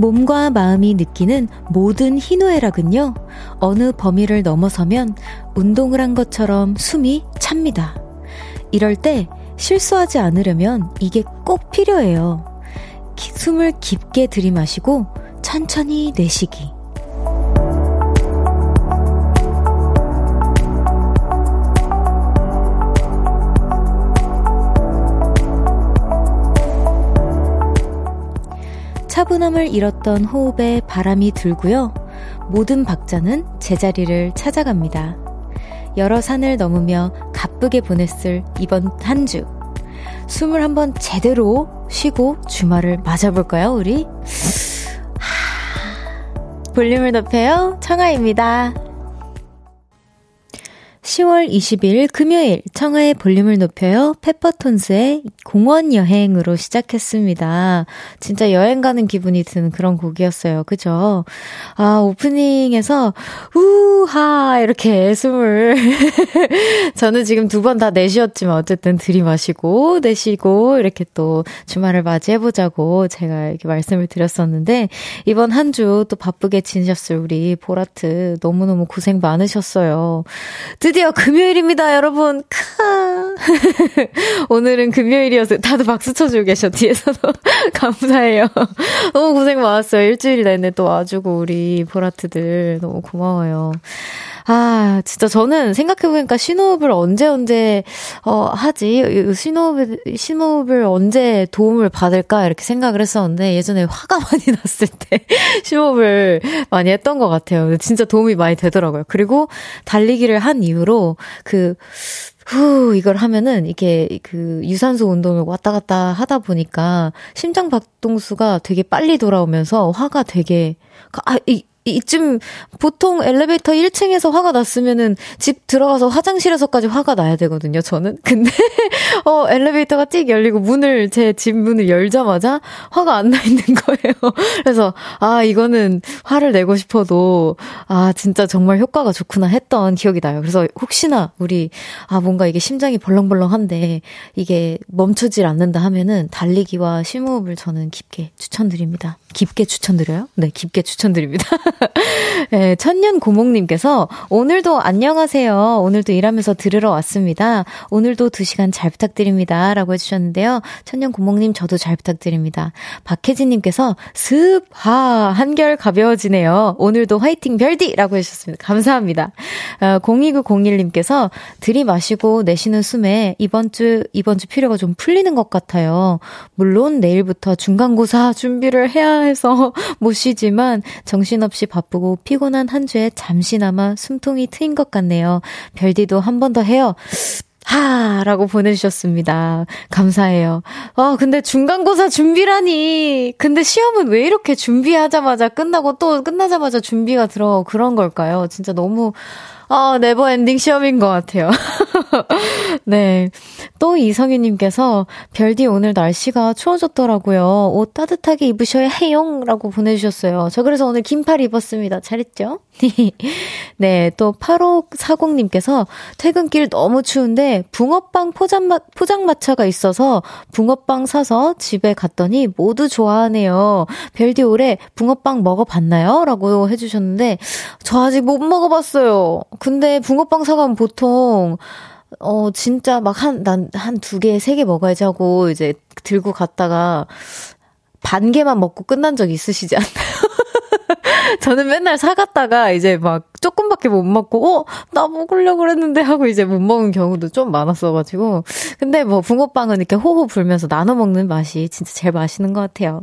몸과 마음이 느끼는 모든 희노애락은요, 어느 범위를 넘어서면 운동을 한 것처럼 숨이 찹니다. 이럴 때 실수하지 않으려면 이게 꼭 필요해요. 숨을 깊게 들이마시고 천천히 내쉬기. 차분함을 잃었던 호흡에 바람이 들고요. 모든 박자는 제자리를 찾아갑니다. 여러 산을 넘으며 가쁘게 보냈을 이번 한 주. 숨을 한번 제대로 쉬고 주말을 맞아볼까요, 우리? 볼륨을 높여요. 청아입니다. 10월 20일 금요일 청하의 볼륨을 높여요. 페퍼톤스의 공원 여행으로 시작했습니다. 진짜 여행 가는 기분이 드는 그런 곡이었어요. 그죠? 아, 오프닝에서 우하 이렇게 숨을 저는 지금 두 번 다 내쉬었지만 어쨌든 들이마시고 내쉬고 이렇게 또 주말을 맞이해 보자고 제가 이렇게 말씀을 드렸었는데 이번 한 주 또 바쁘게 지내셨을 우리 보라트 너무너무 고생 많으셨어요. 드디어 금요일입니다, 여러분. 카. 오늘은 금요일이어서 다들 박수 쳐주고 계셔, 뒤에서도. 감사해요. 너무 고생 많았어요. 일주일 내내 또 와주고, 우리 보라트들. 너무 고마워요. 아, 진짜 저는 생각해보니까 신호흡을 언제 언제, 어, 하지? 신호흡, 신호흡을 언제 도움을 받을까? 이렇게 생각을 했었는데, 예전에 화가 많이 났을 때 신호흡을 많이 했던 것 같아요. 진짜 도움이 많이 되더라고요. 그리고 달리기를 한 이후로 그, 후, 이걸 하면은, 이게, 그, 유산소 운동을 왔다 갔다 하다 보니까, 심장 박동수가 되게 빨리 돌아오면서, 화가 되게, 아, 이, 이쯤 보통 엘리베이터 1층에서 화가 났으면은 집 들어가서 화장실에서까지 화가 나야 되거든요, 저는. 근데 어 엘리베이터가 띡 열리고 문을 제 집 문을 열자마자 화가 안 나 있는 거예요. 그래서 아, 이거는 화를 내고 싶어도 아, 진짜 정말 효과가 좋구나 했던 기억이 나요. 그래서 혹시나 우리 아, 뭔가 이게 심장이 벌렁벌렁한데 이게 멈추질 않는다 하면은 달리기와 심호흡을 저는 깊게 추천드립니다. 깊게 추천드려요? 네, 깊게 추천드립니다. 네, 천년 고목님께서 오늘도 안녕하세요. 오늘도 일하면서 들으러 왔습니다. 오늘도 두 시간 잘 부탁드립니다. 라고 해주셨는데요. 천년 고목님 저도 잘 부탁드립니다. 박혜진님께서 습, 하, 한결 가벼워지네요. 오늘도 화이팅 별디! 라고 해주셨습니다. 감사합니다. 어, 02901님께서 들이마시고 내쉬는 숨에 이번 주, 이번 주 필요가 좀 풀리는 것 같아요. 물론 내일부터 중간고사 준비를 해야 해서 못 쉬지만 정신없이 바쁘고 피곤한 한 주에 잠시나마 숨통이 트인 것 같네요. 별디도 한 번 더 해요. 하! 라고 보내주셨습니다. 감사해요. 아, 근데 중간고사 준비라니. 근데 시험은 왜 이렇게 준비하자마자 끝나고 또 끝나자마자 준비가 들어 그런 걸까요? 진짜 너무, 아, never ending 시험인 것 같아요. 네. 또 이성희님께서, 별디 오늘 날씨가 추워졌더라고요. 옷 따뜻하게 입으셔야 해용! 라고 보내주셨어요. 저 그래서 오늘 긴팔 입었습니다. 잘했죠? 네. 또 8540님께서, 퇴근길 너무 추운데, 붕어빵 포장마, 포장마차가 있어서, 붕어빵 사서 집에 갔더니 모두 좋아하네요. 별디 올해 붕어빵 먹어봤나요? 라고 해주셨는데, 저 아직 못 먹어봤어요. 근데 붕어빵 사가면 보통 어 진짜 막 한 난 한 두 개, 세 개 먹어야지 하고 이제 들고 갔다가 반 개만 먹고 끝난 적 있으시지 않나요? 저는 맨날 사갔다가 이제 막 조금밖에 못 먹고, 어, 나 먹으려고 그랬는데 하고 이제 못 먹은 경우도 좀 많았어가지고. 근데 뭐 붕어빵은 이렇게 호호 불면서 나눠 먹는 맛이 진짜 제일 맛있는 것 같아요.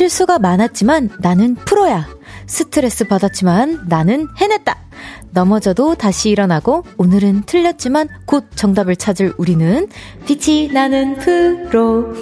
실수가 많았지만 나는 프로야. 스트레스 받았지만 나는 해냈다. 넘어져도 다시 일어나고 오늘은 틀렸지만 곧 정답을 찾을 우리는 빛이 나는 프로.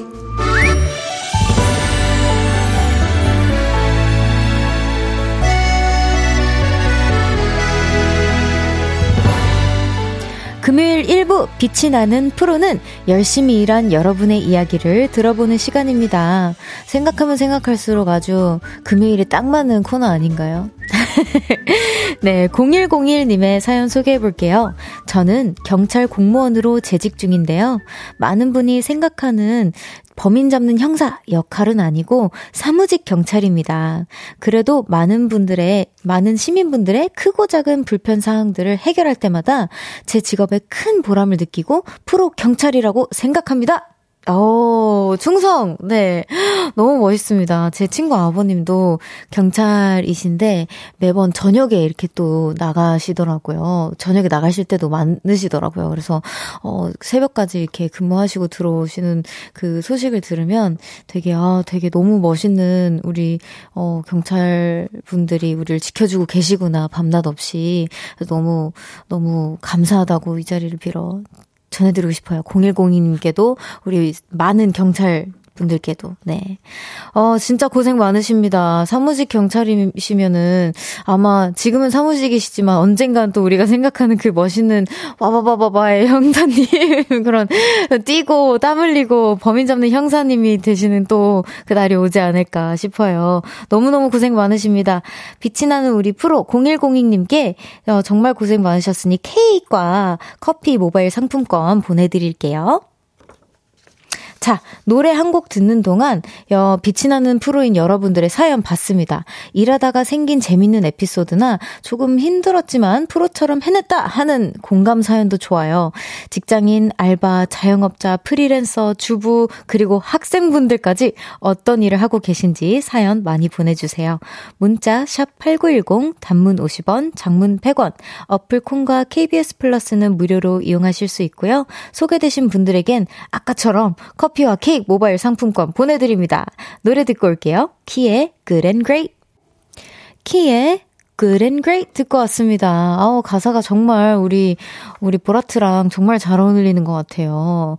금요일 1부 빛이 나는 프로는 열심히 일한 여러분의 이야기를 들어보는 시간입니다. 생각하면 생각할수록 아주 금요일에 딱 맞는 코너 아닌가요? 네, 0101님의 사연 소개해 볼게요. 저는 경찰 공무원으로 재직 중인데요. 많은 분이 생각하는 범인 잡는 형사 역할은 아니고 사무직 경찰입니다. 그래도 많은 분들의, 많은 시민분들의 크고 작은 불편 사항들을 해결할 때마다 제 직업에 큰 보람을 느끼고 프로 경찰이라고 생각합니다. 어, 충성! 네. 너무 멋있습니다. 제 친구 아버님도 경찰이신데 매번 저녁에 이렇게 또 나가시더라고요. 저녁에 나가실 때도 많으시더라고요. 그래서, 어, 새벽까지 이렇게 근무하시고 들어오시는 그 소식을 들으면 되게, 아, 되게 너무 멋있는 우리, 어, 경찰 분들이 우리를 지켜주고 계시구나. 밤낮 없이. 너무, 너무 감사하다고 이 자리를 빌어 전해드리고 싶어요. 0102님께도 우리 많은 경찰 분들께도, 네. 어, 진짜 고생 많으십니다. 사무직 경찰이시면은 아마 지금은 사무직이시지만 언젠간 또 우리가 생각하는 그 멋있는 와바바바바의 형사님, 그런 뛰고 땀 흘리고 범인 잡는 형사님이 되시는 또 그 날이 오지 않을까 싶어요. 너무너무 고생 많으십니다. 빛이 나는 우리 프로 0102님께 어, 정말 고생 많으셨으니 케이크와 커피 모바일 상품권 보내드릴게요. 자, 노래 한 곡 듣는 동안 여, 빛이 나는 프로인 여러분들의 사연 봤습니다. 일하다가 생긴 재밌는 에피소드나 조금 힘들었지만 프로처럼 해냈다 하는 공감 사연도 좋아요. 직장인, 알바, 자영업자, 프리랜서, 주부, 그리고 학생분들까지 어떤 일을 하고 계신지 사연 많이 보내주세요. 문자 샵8910 단문 50원, 장문 100원, 어플 콩과 KBS 플러스는 무료로 이용하실 수 있고요. 소개되신 분들에겐 아까처럼 커피 커피와 케이크 모바일 상품권 보내드립니다. 노래 듣고 올게요. 키의 Good and Great. 키의 Good and Great 듣고 왔습니다. 아우, 가사가 정말 우리, 우리 보라트랑 정말 잘 어울리는 것 같아요.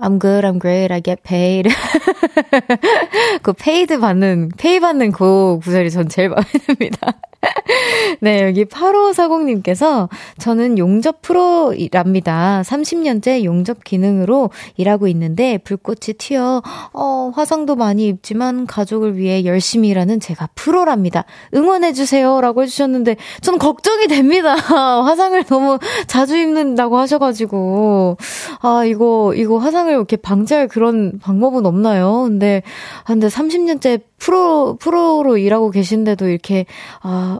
I'm good, I'm great, I get paid. 그 paid 받는, 페이 받는 그 구절이 전 제일 마음에 듭니다. 네, 여기 8540님께서 저는 용접 프로랍니다. 30년째 용접 기능으로 일하고 있는데 불꽃이 튀어, 어, 화상도 많이 입지만 가족을 위해 열심히 일하는 제가 프로랍니다. 응원해주세요. 라고 해주셨는데 저는 걱정이 됩니다. 화상을 너무 자주 입는다고 하셔가지고. 아, 이거, 이거 화상을 이렇게 방지할 그런 방법은 없나요? 근데, 아, 근데 30년째 프로, 프로로 일하고 계신데도 이렇게, 아,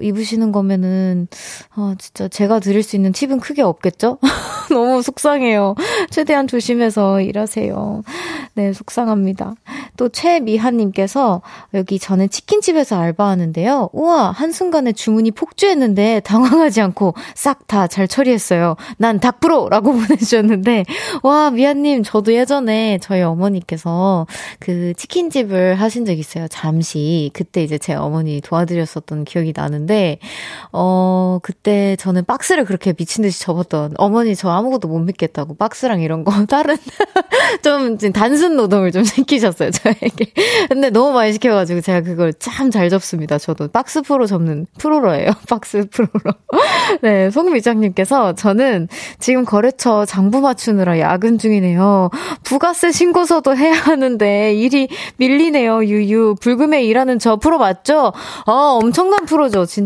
입으시는 거면은, 아, 진짜 제가 드릴 수 있는 팁은 크게 없겠죠? 너무 속상해요. 최대한 조심해서 일하세요. 네, 속상합니다. 또 최미하님께서 여기 저는 치킨집에서 알바하는데요. 우와, 한순간에 주문이 폭주했는데 당황하지 않고 싹 다 잘 처리했어요. 난 닭프로! 라고 보내주셨는데, 와, 미아님, 저도 예전에 저희 어머니께서 그 치킨집을 하신 적 있어요. 잠시. 그때 이제 제 어머니 도와드렸었던 기억이 나는데, 어, 그때 저는 박스를 그렇게 미친 듯이 접었던 어머니 저 아무것도 못 믿겠다고 박스랑 이런 거 다른 좀 단순 노동을 좀 시키셨어요 저에게. 근데 너무 많이 시켜가지고 제가 그걸 참 잘 접습니다. 저도 박스 프로 접는 프로로예요. 박스 프로로. 네, 송미장님께서 저는 지금 거래처 장부 맞추느라 야근 중이네요. 부가세 신고서도 해야 하는데 일이 밀리네요. 유유 불금에 일하는 저 프로 맞죠? 아 엄청난 프로죠 진짜.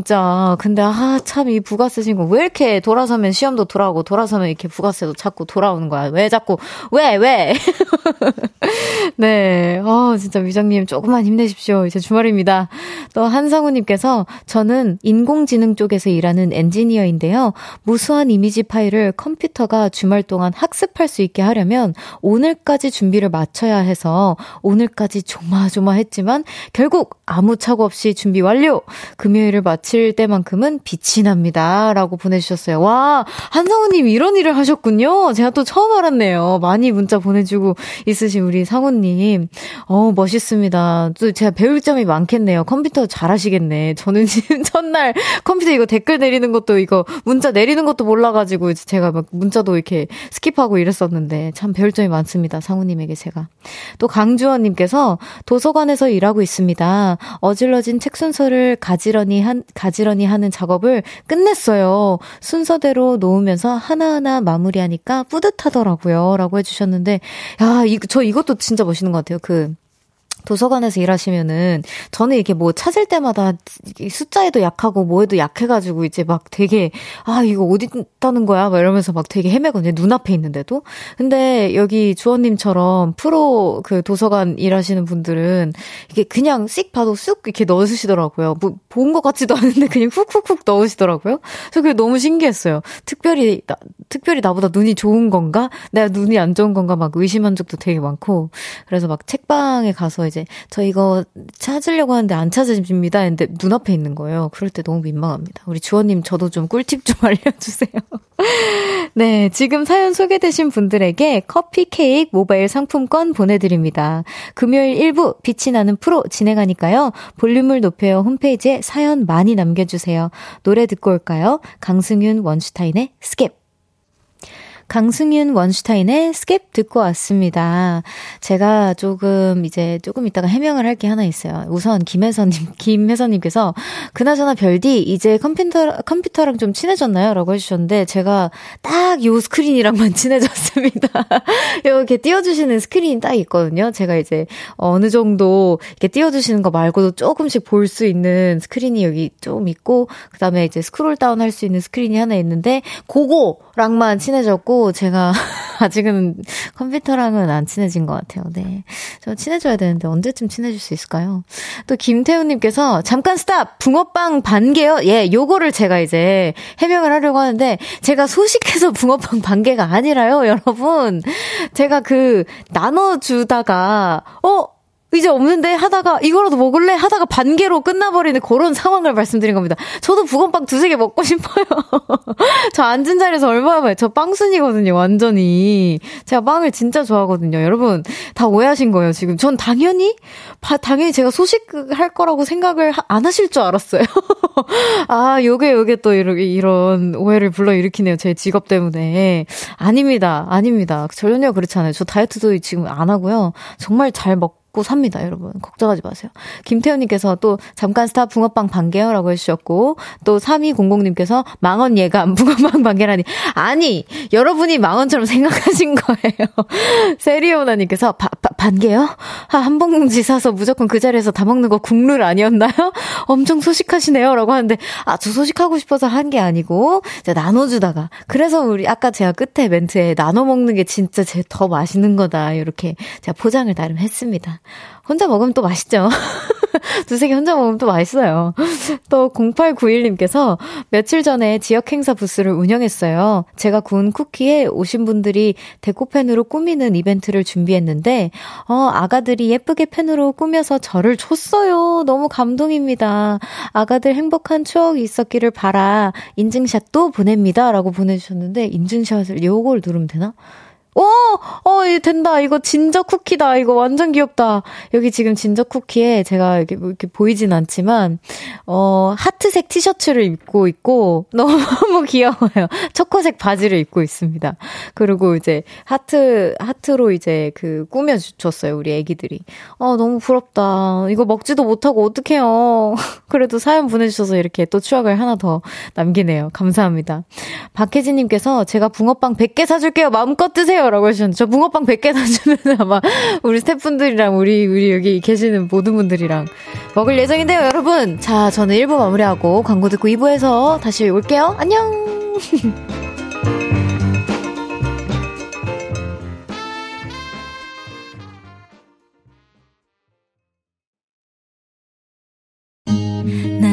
근데 아 참 이 부가세 신고 왜 이렇게 돌아서면 시험도 돌아오고 돌아서면 이렇게 부가세도 자꾸 돌아오는 거야. 왜 자꾸, 왜, 왜? 네. 어, 진짜 위장님 조금만 힘내십시오. 이제 주말입니다. 또 한상우 님께서 저는 인공지능 쪽에서 일하는 엔지니어인데요. 무수한 이미지 파일을 컴퓨터가 주말 동안 학습할 수 있게 하려면 오늘까지 준비를 마쳐야 해서 오늘까지 조마조마했지만 결국 아무 착오 없이 준비 완료! 금요일을 마칠 때만큼은 빛이 납니다. 라고 보내주셨어요. 와, 한상우님 이런 일을 하셨군요. 제가 또 처음 알았네요. 많이 문자 보내주고 있으신 우리 상우님. 어, 멋있습니다. 또 제가 배울 점이 많겠네요. 컴퓨터 잘하시겠네. 저는 지금 첫날 컴퓨터 이거 댓글 내리는 것도 이거 문자 내리는 것도 몰라가지고 제가 막 문자도 이렇게 skip하고 이랬었는데 참 배울 점이 많습니다. 상우님에게 제가. 또 강주원님께서 도서관에서 일하고 있습니다. 어질러진 책 순서를 가지런히 한, 가지런히 하는 작업을 끝냈어요. 순서대로 놓으면서 하나하나 마무리하니까 뿌듯하더라고요. 라고 해주셨는데, 야, 이, 저 이것도 진짜 멋있는 것 같아요. 그, 도서관에서 일하시면은 저는 이렇게 뭐 찾을 때마다 숫자에도 약하고 뭐에도 약해가지고 이제 막 되게 아 이거 어디 있다는 거야? 막 이러면서 막 되게 헤매거든요 눈앞에 있는데도. 근데 여기 주원님처럼 프로 그 도서관 일하시는 분들은 이게 그냥 씩 봐도 쑥 이렇게 넣으시더라고요. 뭐 본 것 같지도 않은데 그냥 훅훅훅 넣으시더라고요. 그래서 그게 너무 신기했어요. 특별히 나, 특별히 나보다 눈이 좋은 건가? 내가 눈이 안 좋은 건가? 막 의심한 적도 되게 많고. 그래서 막 책방에 가서 이제 저 이거 찾으려고 하는데 안 찾아집니다. 근데 눈앞에 있는 거예요. 그럴 때 너무 민망합니다. 우리 주원님 저도 좀 꿀팁 좀 알려주세요. 네, 지금 사연 소개되신 분들에게 커피 케이크 모바일 상품권 보내드립니다. 금요일 1부 빛이 나는 프로 진행하니까요. 볼륨을 높여요 홈페이지에 사연 많이 남겨주세요. 노래 듣고 올까요? 강승윤 원슈타인의 Skip. 강승윤 원슈타인의 Skip 듣고 왔습니다. 제가 조금 이제 조금 이따가 해명을 할 게 하나 있어요. 우선 김혜선님, 김혜선님께서 그나저나 별디 이제 컴퓨터 컴퓨터랑 좀 친해졌나요? 라고 해주셨는데 제가 딱 요 스크린이랑만 친해졌습니다. 이렇게 띄워주시는 스크린이 딱 있거든요. 제가 이제 어느 정도 이렇게 띄워주시는 거 말고도 조금씩 볼 수 있는 스크린이 여기 좀 있고 그 다음에 이제 scroll down 할 수 있는 스크린이 하나 있는데 그거랑만 친해졌고 제가 아직은 컴퓨터랑은 안 친해진 것 같아요. 네. 저 친해져야 되는데 언제쯤 친해질 수 있을까요? 또 김태훈님께서 잠깐 스탑! 붕어빵 반 개요? 예, 요거를 제가 이제 해명을 하려고 하는데 제가 소식해서 붕어빵 반 개가 아니라요, 여러분. 제가 그 나눠주다가, 어? 이제 없는데 하다가 이거라도 먹을래 하다가 반 개로 끝나버리는 그런 상황을 말씀드린 겁니다. 저도 부건빵 두세 개 먹고 싶어요. 저 앉은 자리에서 얼마나 봐요. 저 빵순이거든요, 완전히. 제가 빵을 진짜 좋아하거든요. 여러분, 다 오해하신 거예요, 지금. 전 당연히, 바, 당연히 제가 소식할 거라고 생각을 하, 안 하실 줄 알았어요. 아, 요게, 요게 또 이렇게, 이런 오해를 불러일으키네요. 제 직업 때문에. 아닙니다. 아닙니다. 전혀 그렇지 않아요. 저 다이어트도 지금 안 하고요. 정말 잘 먹고, 먹고 삽니다, 여러분. 걱정하지 마세요. 김태훈님께서 또 잠깐 스타 붕어빵 반개요라고 해주셨고 또 3200님께서 망원 예감 붕어빵 반개라니 아니 여러분이 망원처럼 생각하신 거예요. 세리오나님께서 반개요? 아, 한 봉지 사서 무조건 그 자리에서 다 먹는 거 국룰 아니었나요? 엄청 소식하시네요 라고 하는데 아 저 소식하고 싶어서 한 게 아니고 나눠주다가 그래서 우리 아까 제가 끝에 멘트에 나눠 먹는 게 진짜 제 더 맛있는 거다 이렇게 제가 포장을 나름 했습니다. 혼자 먹으면 또 맛있죠. 두세 개 혼자 먹으면 또 맛있어요. 또 0891님께서 며칠 전에 지역 행사 부스를 운영했어요. 제가 구운 쿠키에 오신 분들이 데코펜으로 꾸미는 이벤트를 준비했는데 어, 아가들이 예쁘게 펜으로 꾸며서 저를 줬어요. 너무 감동입니다. 아가들 행복한 추억이 있었기를 바라 인증샷도 보냅니다. 라고 보내 주셨는데 인증샷을 요걸 누르면 되나? 오! 어, 이 된다. 이거 진저 쿠키다. 이거 완전 귀엽다. 여기 지금 진저 쿠키에 제가 이렇게, 뭐 이렇게 보이진 않지만, 어, 하트색 티셔츠를 입고 있고, 너무 귀여워요. 초코색 바지를 입고 있습니다. 그리고 이제 하트, 하트로 이제 그 꾸며줬어요. 우리 애기들이. 어, 너무 부럽다. 이거 먹지도 못하고 어떡해요. 그래도 사연 보내주셔서 이렇게 또 추억을 하나 더 남기네요. 감사합니다. 박혜진님께서 제가 붕어빵 100개 사줄게요. 마음껏 드세요. 사주세요. 라고 하셨는데, 저 붕어빵 100개 사주면 아마 우리 스태프분들이랑 우리, 우리 여기 계시는 모든 분들이랑 먹을 예정인데요, 여러분. 자, 저는 1부 마무리하고 광고 듣고 2부에서 다시 올게요. 안녕!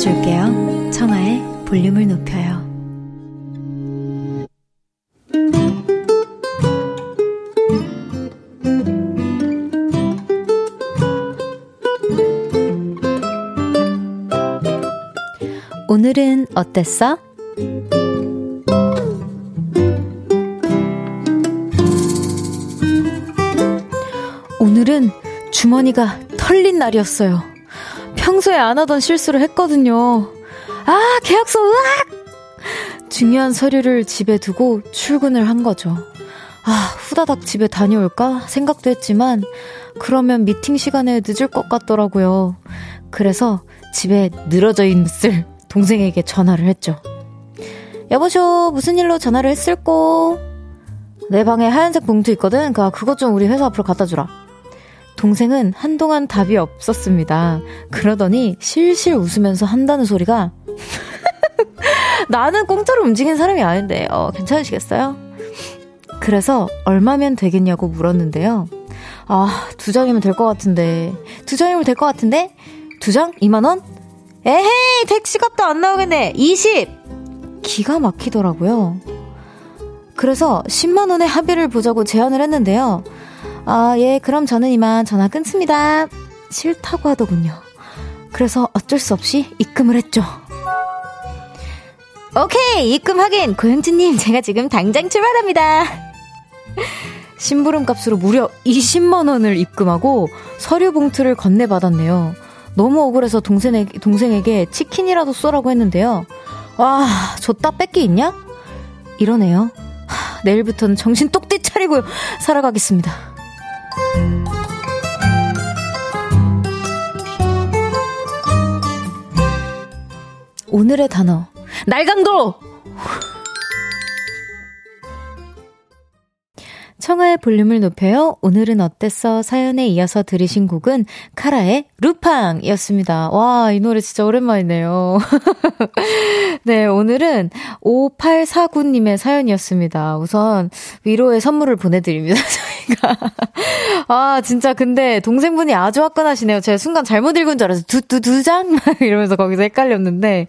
줄게요. 청하의 볼륨을 높여요. 오늘은 어땠어? 오늘은 주머니가 털린 날이었어요. 평소에 안 하던 실수를 했거든요. 아, 계약서, 으악! 중요한 서류를 집에 두고 출근을 한 거죠. 아, 후다닥 집에 다녀올까 생각도 했지만, 그러면 미팅 시간에 늦을 것 같더라고요. 그래서 집에 늘어져 있을 동생에게 전화를 했죠. 여보쇼, 무슨 일로 전화를 했을꼬? 내 방에 하얀색 봉투 있거든? 그, 그것 좀 우리 회사 앞으로 갖다 주라. 동생은 한동안 답이 없었습니다. 그러더니 실실 웃으면서 한다는 소리가 나는 공짜로 움직인 사람이 아닌데 어, 괜찮으시겠어요? 그래서 얼마면 되겠냐고 물었는데요. 아, 두 장이면 될 것 같은데. 두 장이면 될 것 같은데? 두 장? 2만원? 에헤이, 택시값도 안 나오겠네. 20! 기가 막히더라고요. 그래서 10만원의 합의를 보자고 제안을 했는데요. 아, 예, 그럼 저는 이만 전화 끊습니다. 싫다고 하더군요. 그래서 어쩔 수 없이 입금을 했죠. 오케이, 입금 확인! 고영진님, 제가 지금 당장 출발합니다. 심부름 값으로 무려 20만원을 입금하고 서류 봉투를 건네받았네요. 너무 억울해서 동생에게, 동생에게 치킨이라도 쏘라고 했는데요. 와, 줬다 뺏기 있냐? 이러네요. 하, 내일부터는 정신 똑띠 차리고 살아가겠습니다. 오늘의 단어 날강도 청하의 볼륨을 높여요. 오늘은 어땠어? 사연에 이어서 들으신 곡은 카라의 루팡이었습니다. 와, 이 노래 진짜 오랜만이네요. 네, 오늘은 5849님의 사연이었습니다. 우선 위로의 선물을 보내드립니다. 저희가. 아, 진짜 근데 동생분이 아주 화끈하시네요. 제가 순간 잘못 읽은 줄 알아서 두, 두, 두 장? 이러면서 거기서 헷갈렸는데.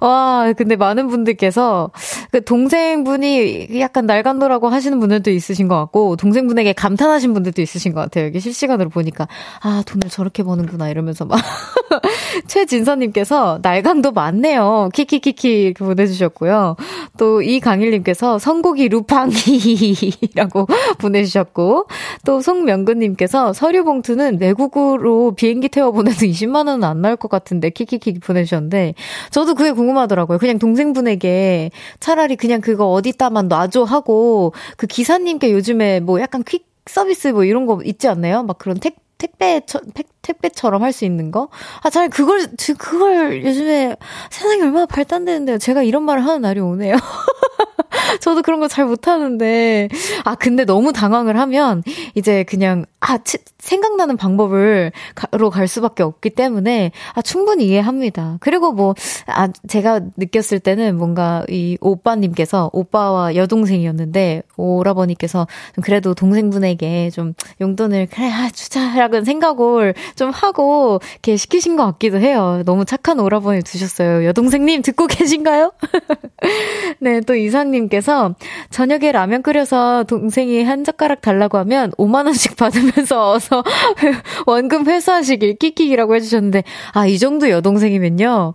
와, 근데 많은 분들께서 그 동생분이 약간 날간도라고 하시는 분들도 있으신 것 같고, 동생분에게 감탄하신 분들도 있으신 것 같아요. 여기 실시간으로 보니까. 아, 돈을 저렇게 버는구나. 이러면서 막. 최진서님께서 날강도 많네요. 키키키키 보내주셨고요. 또 이강일님께서 선곡이 루팡이라고 보내주셨고, 또 송명근님께서 서류 봉투는 외국으로 비행기 태워 보내도 20만 원은 안 나올 것 같은데 키키키 보내주셨는데, 저도 그게 궁금하더라고요. 그냥 동생분에게 차라리 그냥 그거 어디다만 놔줘 하고, 그 기사님께 요즘에 뭐 약간 퀵 서비스 뭐 이런 거 있지 않나요? 막 그런 택, 택배, 택, 택배처럼 할 수 있는 거? 아, 잘 그걸, 그걸 요즘에 세상이 얼마나 발달되는데요. 제가 이런 말을 하는 날이 오네요. 저도 그런 거 잘 못하는데. 아, 근데 너무 당황을 하면 이제 그냥, 아, 치, 생각나는 방법을, 로 갈 수밖에 없기 때문에, 아, 충분히 이해합니다. 그리고 뭐, 아, 제가 느꼈을 때는 뭔가 이 오빠님께서, 오빠와 여동생이었는데, 오라버니께서 그래도 동생분에게 좀 용돈을, 그래, 아, 주자라는 생각을 좀 하고, 이렇게 시키신 것 같기도 해요. 너무 착한 오라버니 두셨어요. 여동생님 듣고 계신가요? 네, 또 이상님께서 저녁에 라면 끓여서 동생이 한 젓가락 달라고 하면 5만 원씩 받으면서 어서 원금 회수하시길 끽끽이라고 해주셨는데, 아, 이 정도 여동생이면요.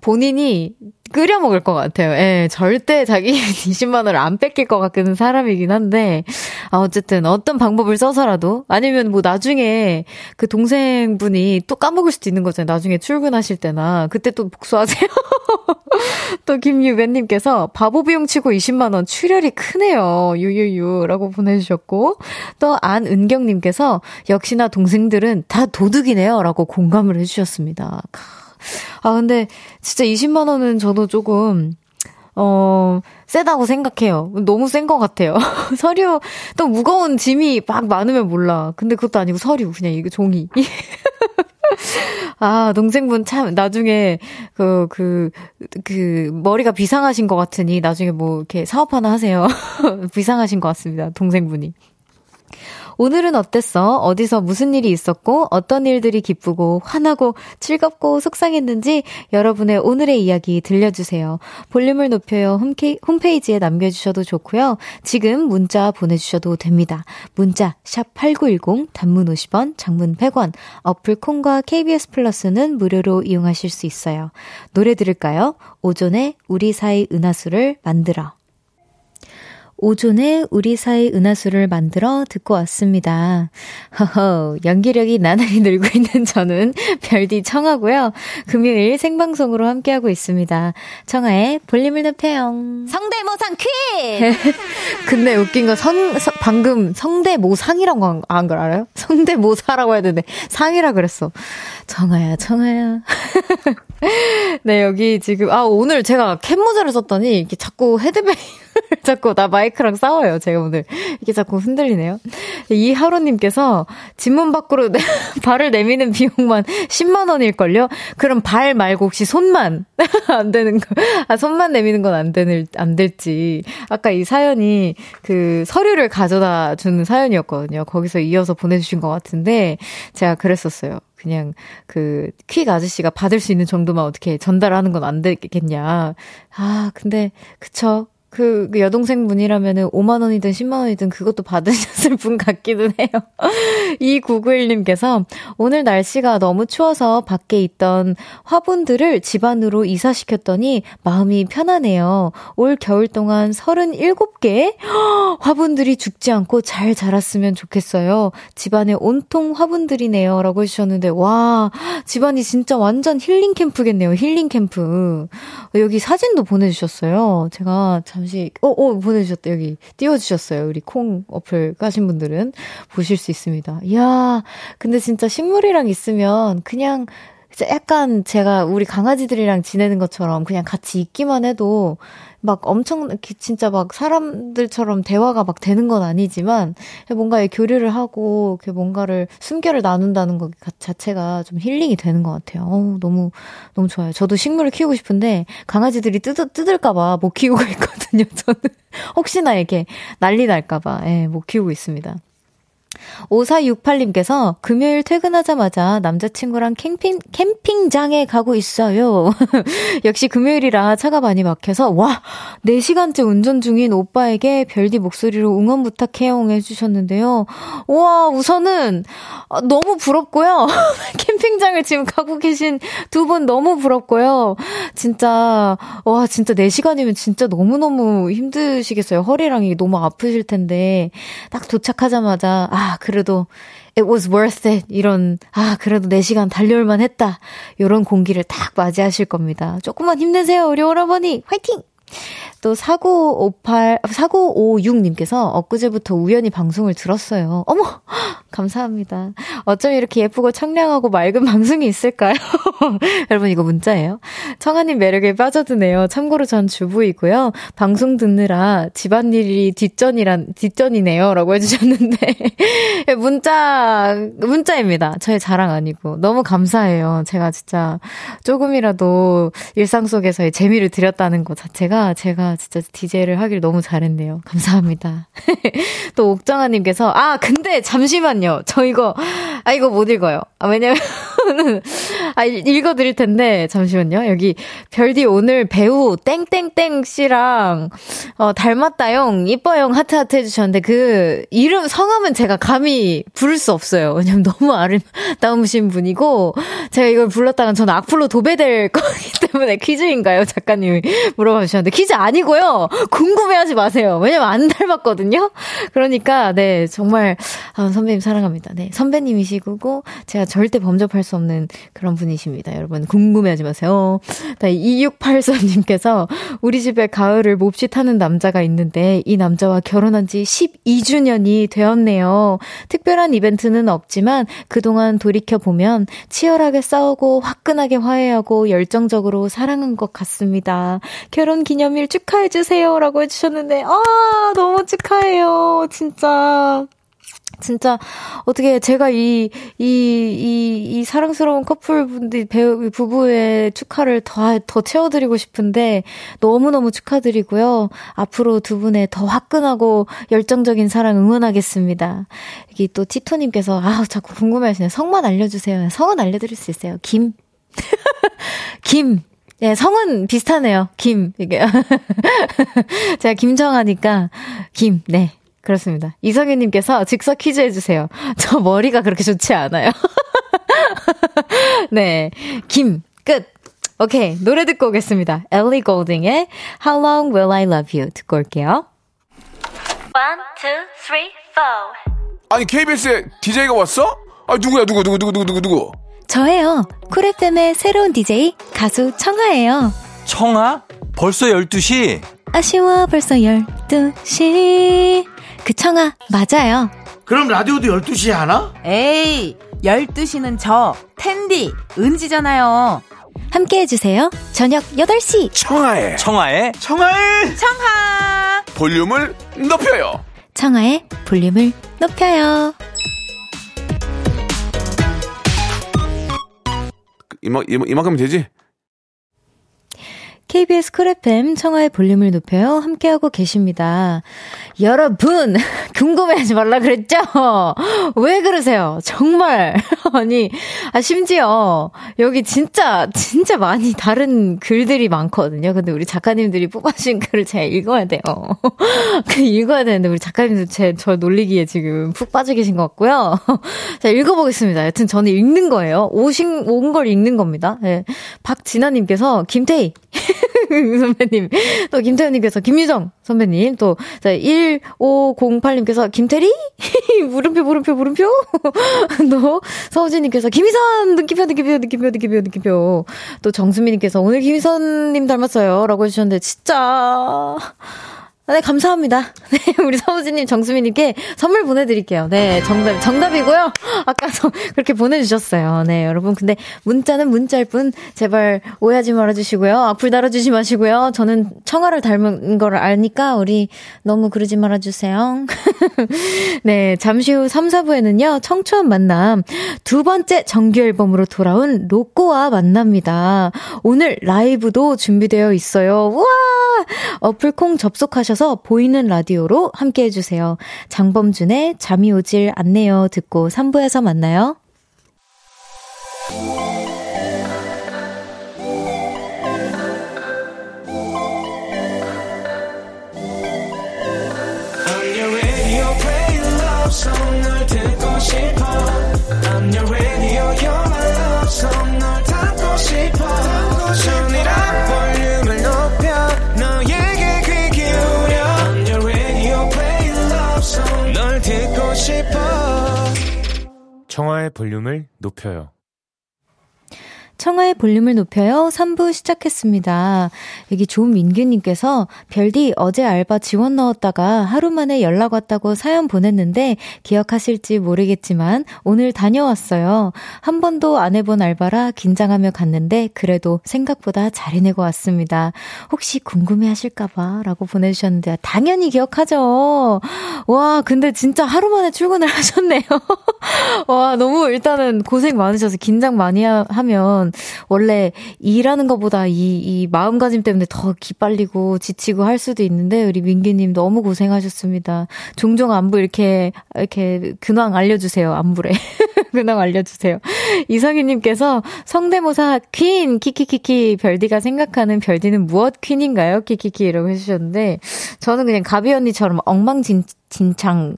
본인이 끓여 먹을 것 같아요. 예, 절대 자기 20만 원을 안 뺏길 것 같은 사람이긴 한데, 아, 어쨌든 어떤 방법을 써서라도, 아니면 뭐 나중에 그 동생분이 또 까먹을 수도 있는 거잖아요. 나중에 출근하실 때나, 그때 또 복수하세요. 또 김유배님께서 바보 비용 치고 20만 원 출혈이 크네요. 유유유라고 보내주셨고, 또 안은경님께서 역시나 동생들은 다 도둑이네요라고 공감을 해주셨습니다. 아, 근데 진짜 20만 원은 저도 조금, 어, 세다고 생각해요. 너무 센 것 같아요. 서류, 또 무거운 짐이 막 많으면 몰라. 근데 그것도 아니고 서류, 그냥 이거 종이. 아, 동생분 참, 나중에, 그, 그, 그, 머리가 비상하신 것 같으니, 나중에 뭐, 이렇게 사업 하나 하세요. 비상하신 것 같습니다. 동생분이. 오늘은 어땠어? 어디서 무슨 일이 있었고, 어떤 일들이 기쁘고, 화나고, 즐겁고, 속상했는지 여러분의 오늘의 이야기 들려주세요. 볼륨을 높여요. 홈페이지에 남겨주셔도 좋고요. 지금 문자 보내주셔도 됩니다. 문자, 샵8910, 단문 50원, 장문 100원, 어플 콩과 KBS 플러스는 무료로 이용하실 수 있어요. 노래 들을까요? 오존의 우리 사이 은하수를 만들어. 오존의 우리 사이 은하수를 만들어 듣고 왔습니다. 허허, 연기력이 나날이 늘고 있는 저는 별디 청하고요. 금요일 생방송으로 함께하고 있습니다. 청하의 볼륨을 높여요. 성대모상 퀴즈! 근데 웃긴 거 성, 성 방금 성대모상이라고 한 걸 알아요? 성대모사라고 해야 되는데 상이라 그랬어. 청하야, 청하야. 네, 여기 지금, 아, 오늘 제가 캡모자를 썼더니 이렇게 자꾸 헤드뱅 자꾸 나 마이크랑 싸워요. 제가 오늘 이게 자꾸 흔들리네요. 이하로님께서 집문 밖으로 내, 발을 내미는 비용만 10만 원일걸요? 그럼 발 말고 혹시 손만 안 되는 거, 아 손만 내미는 건 안 되는 안 될지. 아까 이 사연이 그 서류를 가져다 주는 사연이었거든요. 거기서 이어서 보내주신 것 같은데 제가 그랬었어요. 그냥 그 퀵 아저씨가 받을 수 있는 정도만 어떻게 전달하는 건 안 되겠냐. 아, 근데 그쵸. 그, 그 여동생 분이라면은 5만 원이든 10만 원이든 그것도 받으셨을 분 같기는 해요. 이 991님께서 오늘 날씨가 너무 추워서 밖에 있던 화분들을 집 안으로 이사시켰더니 마음이 편하네요. 올 겨울 동안 37개 화분들이 죽지 않고 잘 자랐으면 좋겠어요. 집안에 온통 화분들이네요. 라고 해주셨는데, 와, 집안이 진짜 완전 힐링 캠프겠네요. 힐링 캠프. 여기 사진도 보내주셨어요. 제가 잠시 잠시, 어, 어, 보내주셨다. 여기 띄워주셨어요. 우리 콩 어플 까신 분들은 보실 수 있습니다. 이야, 근데 진짜 식물이랑 있으면 그냥 약간 제가 우리 강아지들이랑 지내는 것처럼 그냥 같이 있기만 해도 막 엄청 진짜 막 사람들처럼 대화가 막 되는 건 아니지만 뭔가 교류를 하고 뭔가를 숨결을 나눈다는 것 자체가 좀 힐링이 되는 것 같아요. 어우, 너무 너무 좋아요. 저도 식물을 키우고 싶은데 강아지들이 뜯, 뜯을까봐 못 키우고 있거든요. 저는 혹시나 이렇게 난리 날까봐 예, 못 키우고 있습니다. 5468님께서 금요일 퇴근하자마자 남자친구랑 캠핑, 캠핑장에 가고 있어요. 역시 금요일이라 차가 많이 막혀서, 와! 4시간째 운전 중인 오빠에게 별디 목소리로 응원 부탁해요 해주셨는데요. 와, 우선은, 아, 너무 부럽고요. 캠핑장을 지금 가고 계신 두 분 너무 부럽고요. 진짜, 와, 진짜 4시간이면 진짜 너무너무 힘드시겠어요. 허리랑 너무 아프실 텐데, 딱 도착하자마자, 아, 그래도 it was worth it. 이런, 아, 그래도 4시간 달려올만 했다. 요런 공기를 딱 맞이하실 겁니다. 조금만 힘내세요, 우리 오라버니. 화이팅! 또 4958, 4956님께서 엊그제부터 우연히 방송을 들었어요. 어머! 감사합니다. 어쩜 이렇게 예쁘고 청량하고 맑은 방송이 있을까요? 여러분, 이거 문자예요. 청아님 매력에 빠져드네요. 참고로 전 주부이고요. 방송 듣느라 집안일이 뒷전이란, 뒷전이네요. 라고 해주셨는데. 문자, 문자입니다. 저의 자랑 아니고. 너무 감사해요. 제가 진짜 조금이라도 일상 속에서의 재미를 드렸다는 것 자체가 제가 진짜 DJ를 하길 너무 잘했네요. 감사합니다. 또 옥정아님께서, 아, 근데 잠시만요. 저 이거, 아, 이거 못 읽어요. 아, 왜냐면, 아, 읽어드릴 텐데, 잠시만요. 여기, 별디 오늘 배우 땡땡땡 씨랑, 어, 닮았다용, 이뻐용 하트하트 해주셨는데, 그, 이름, 성함은 제가 감히 부를 수 없어요. 왜냐면 너무 아름다우신 분이고, 제가 이걸 불렀다가 저는 악플로 도배될 거기 때문에 퀴즈인가요? 작가님이 물어봐 주셨는데, 퀴즈 아니고요. 궁금해하지 마세요. 왜냐면 안 닮았거든요. 그러니까 네 정말 아, 선배님 사랑합니다. 네 선배님이시고 제가 절대 범접할 수 없는 그런 분이십니다. 여러분 궁금해하지 마세요. 네, 2683님께서 우리 집에 가을을 몹시 타는 남자가 있는데 이 남자와 결혼한 지 12주년이 되었네요. 특별한 이벤트는 없지만 그동안 돌이켜 보면 치열하게 싸우고 화끈하게 화해하고 열정적으로 사랑한 것 같습니다. 결혼 기 념일 생일 축하해주세요. 라고 해주셨는데, 아, 너무 축하해요. 진짜. 진짜 어떻게 제가 이 이 이 이 사랑스러운 커플분들 배우 부부의 축하를 더더 채워드리고 싶은데 너무 너무 축하드리고요. 앞으로 두 분의 더 화끈하고 열정적인 사랑 응원하겠습니다. 여기 또 티토님께서 아 자꾸 궁금해하시네. 성만 알려주세요. 성은 알려드릴 수 있어요. 김 김. 네, 성은 비슷하네요. 김. 이게. 제가 김정하니까, 김. 네. 그렇습니다. 이성윤님께서 즉석 퀴즈 해주세요. 저 머리가 그렇게 좋지 않아요. 네. 김, 끝. 오케이. 노래 듣고 오겠습니다. 엘리 골딩의 How Long Will I Love You 듣고 올게요. One, two, three, four. 아니, KBS에 DJ가 왔어? 아, 누구야, 누구, 누구, 누구, 누구, 누구, 누구? 저예요. 쿨FM의 새로운 DJ, 가수 청하예요. 청아? 벌써 12시? 아쉬워, 벌써 12시. 그 청아 맞아요. 그럼 라디오도 12시에 하나? 에이, 12시는 저, 텐디, 은지잖아요. 함께 해주세요. 저녁 8시. 청하의 청아의 청하의 청하! 볼륨을 높여요. 청아의 볼륨을 높여요. 이만, 이만, 이만큼 되지? KBS 쿨 FM 청하의 볼륨을 높여요. 함께하고 계십니다. 여러분, 궁금해하지 말라 그랬죠? 왜 그러세요? 정말. 아니, 아, 심지어, 여기 진짜, 진짜 많이 다른 글들이 많거든요. 근데 우리 작가님들이 뽑아주신 글을 제가 읽어야 돼요. 그 읽어야 되는데, 우리 작가님들 제, 저 놀리기에 지금 푹 빠져 계신 것 같고요. 자, 읽어보겠습니다. 여튼 저는 읽는 거예요. 오신, 온 걸 읽는 겁니다. 네. 박진아님께서, 김태희. 선배님. 또 김태현님께서 김유정 선배님. 또, 자, 1508님께서 김태리? 물음표, 물음표, 물음표? 또, 서우진님께서 김희선! 느낌표, 느낌표, 느낌표, 느낌표, 느낌표. 또 정수미님께서 오늘 김희선님 닮았어요. 라고 해주셨는데, 진짜. 네, 감사합니다. 네, 우리 서우진님, 정수미님께 선물 보내드릴게요. 네, 정답, 정답이고요. 아까 서, 그렇게 보내주셨어요. 네, 여러분. 근데 문자는 문자일 뿐, 제발 오해하지 말아주시고요. 악플 달아주지 마시고요. 저는 청아를 닮은 걸 아니까, 우리 너무 그러지 말아주세요. 네, 잠시 후 3, 4부에는요, 청초한 만남, 두 번째 정규 앨범으로 돌아온 로꼬와 만납니다. 오늘 라이브도 준비되어 있어요. 우와! 어플콩 접속하셔서 오셔서 보이는 라디오로 함께 해주세요. 장범준의 잠이 오질 않네요. 듣고 3부에서 만나요. I'm your radio, you're my love song, 청하의 볼륨을 높여요. 청하의 볼륨을 높여요. 3부 시작했습니다. 여기 조민규님께서 별디 어제 알바 지원 넣었다가 하루 만에 연락 왔다고 사연 보냈는데 기억하실지 모르겠지만 오늘 다녀왔어요. 한 번도 안 해본 알바라 긴장하며 갔는데 그래도 생각보다 잘 해내고 왔습니다. 혹시 궁금해 하실까봐 라고 보내주셨는데 당연히 기억하죠. 와, 근데 진짜 하루 만에 출근을 하셨네요. 와, 너무 일단은 고생 많으셔서 긴장 많이 하면 보면 원래 일하는 것보다 이, 이 마음가짐 때문에 더 기빨리고 지치고 할 수도 있는데 우리 민기님 너무 고생하셨습니다. 종종 안부 이렇게 이렇게 근황 알려주세요. 안부래 근황 알려주세요. 이성희님께서 성대모사 퀸 키키키키 별디가 생각하는 별디는 무엇 퀸인가요? 키키키라고 해주셨는데 저는 그냥 가비 언니처럼 엉망진 창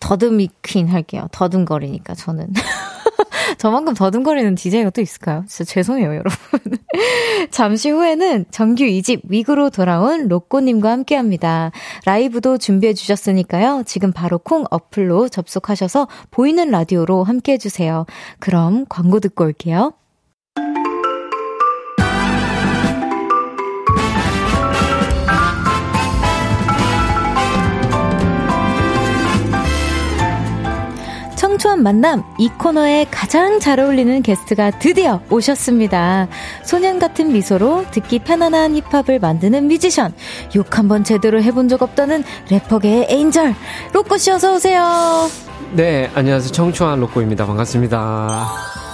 더듬이 퀸 할게요. 더듬거리니까 저는. 저만큼 더듬거리는 DJ가 또 있을까요? 진짜 죄송해요, 여러분. 잠시 후에는 정규 2집 위그로 돌아온 로꼬님과 함께 합니다. 라이브도 준비해 주셨으니까요. 지금 바로 콩 어플로 접속하셔서 보이는 라디오로 함께 해주세요. 그럼 광고 듣고 올게요. 청초한 만남 이 코너에 가장 잘 어울리는 게스트가 드디어 오셨습니다. 소년 같은 미소로 듣기 편안한 힙합을 만드는 뮤지션 욕 한번 제대로 해본 적 없다는 래퍼계의 에인절 로꼬 씨 어서 오세요. 네, 안녕하세요. 청초한 로꼬입니다. 반갑습니다.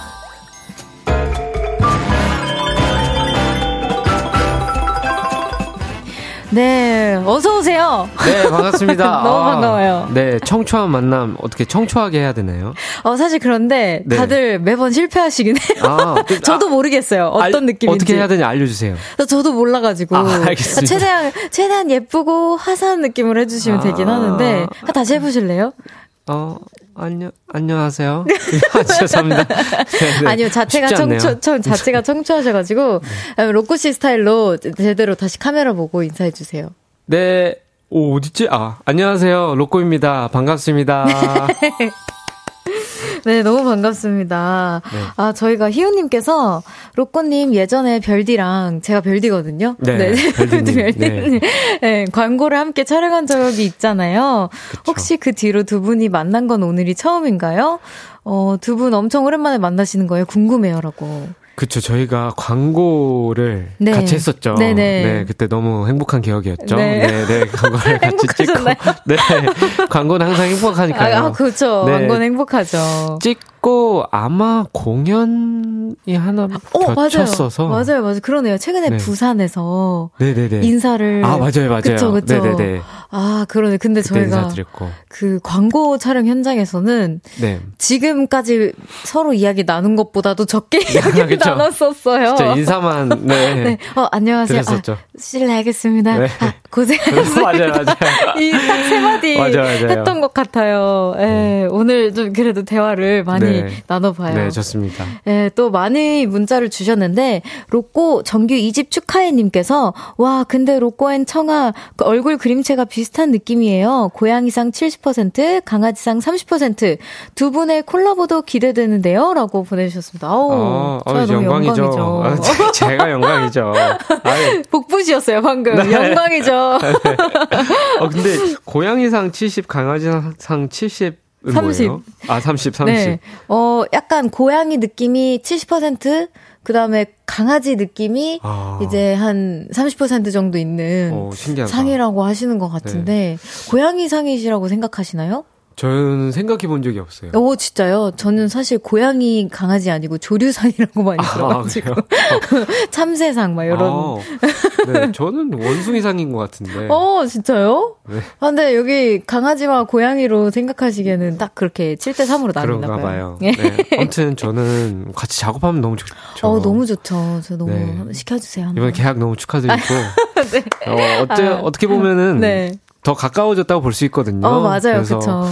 네, 어서 오세요. 네, 반갑습니다. 너무 반가워요. 네, 청초한 만남 어떻게 청초하게 해야 되나요? 어, 사실 그런데 네. 다들 매번 실패하시긴 해요. 아, 그- 저도 모르겠어요. 어떤 알- 느낌인지. 어떻게 해야 되는지 알려주세요. 저도 몰라가지고. 아, 알겠습니다. 최대한, 최대한 예쁘고 화사한 느낌으로 해주시면 되긴 아. 하는데. 아, 다시 해보실래요? 어, 안녕, 안녕하세요. 아, 죄송합니다. 네, 네. 아니요, 자체가. 청초, 청, 자체가 청초하셔가지고, 아, 로꼬 씨 스타일로 제대로 다시 카메라 보고 인사해주세요. 네, 오, 어딨지? 아, 안녕하세요. 로꼬입니다. 반갑습니다. 네, 너무 반갑습니다. 네. 아, 저희가 희우님께서 로꼬님 예전에 별디랑 제가 별디거든요. 네, 별디님. 별디님. 네, 광고를 함께 촬영한 적이 있잖아요. 그쵸. 혹시 그 뒤로 두 분이 만난 건 오늘이 처음인가요? 어, 두 분 엄청 오랜만에 만나시는 거예요? 궁금해요라고. 그쵸, 저희가 광고를 네. 같이 했었죠. 네네. 네, 그때 너무 행복한 기억이었죠. 네. 네, 네, 광고를 같이 찍고. 네, 광고는 항상 행복하니까요. 아, 아, 그렇죠. 네. 완전 행복하죠. 찍고 아마 공연이 하나 어, 맞아요. 겹쳤어서. 맞아요, 맞아요. 그러네요. 최근에 네. 부산에서 네네네. 인사를. 아, 맞아요, 맞아요. 그쵸, 그쵸. 네네네. 아, 그러네. 근데 저희가 인사드렸고. 그 광고 촬영 현장에서는 네. 지금까지 서로 이야기 나눈 것보다도 적게 이야기를 그쵸. 나눴었어요. 진짜 인사만, 네. 네. 어, 안녕하세요. 드렸었죠. 아, 실례하겠습니다. 네. 아, 고생하셨어요. 맞아요, 맞아요. 이 딱 세 마디 맞아요, 맞아요. 했던 것 같아요. 예, 오늘 좀 그래도 대화를 많이 네. 나눠 봐요. 네, 좋습니다. 예, 또 많은 문자를 주셨는데, 로꼬 정규 2집 축하해 님께서, 와, 근데 로꼬 and 청하, 그 얼굴 그림체가 비슷한 느낌이에요. 고양이상 70%, 강아지상 30%. 두 분의 콜라보도 기대되는데요? 라고 보내주셨습니다. 아우, 어, 어, 영광이죠. 영광이죠. 아, 제- 제가 영광이죠. 아유, 복붙이었어요, 방금. 네. 영광이죠. 어, 근데 고양이상 70, 강아지상 70은 30. 뭐예요? 아, 30, 30. 네. 어, 약간 고양이 느낌이 70%, 그 다음에 강아지 느낌이 아. 이제 한 30% 정도 있는 어, 신기하다. 상이라고 하시는 것 같은데, 고양이 상이시라고 생각하시나요? 저는 생각해 본 적이 없어요. 오, 진짜요? 저는 사실 고양이 강아지 아니고 조류상이라고 많이 들어가지고. 참새상, 막 이런. 아, 네, 저는 원숭이상인 것 같은데. 어, 진짜요? 네. 아, 근데 여기 강아지와 고양이로 생각하시기에는 딱 그렇게 7대3으로 나뉘나 그런가 봐요. 봐요. 예. 네. 아무튼 저는 같이 작업하면 너무 좋죠. 어, 너무 좋죠. 저 너무 네. 시켜주세요. 이번 계약 너무 축하드리고. 어, 어째, 아. 어떻게 보면은 네. 더 가까워졌다고 볼 수 있거든요. 어, 맞아요. 그래서 그쵸.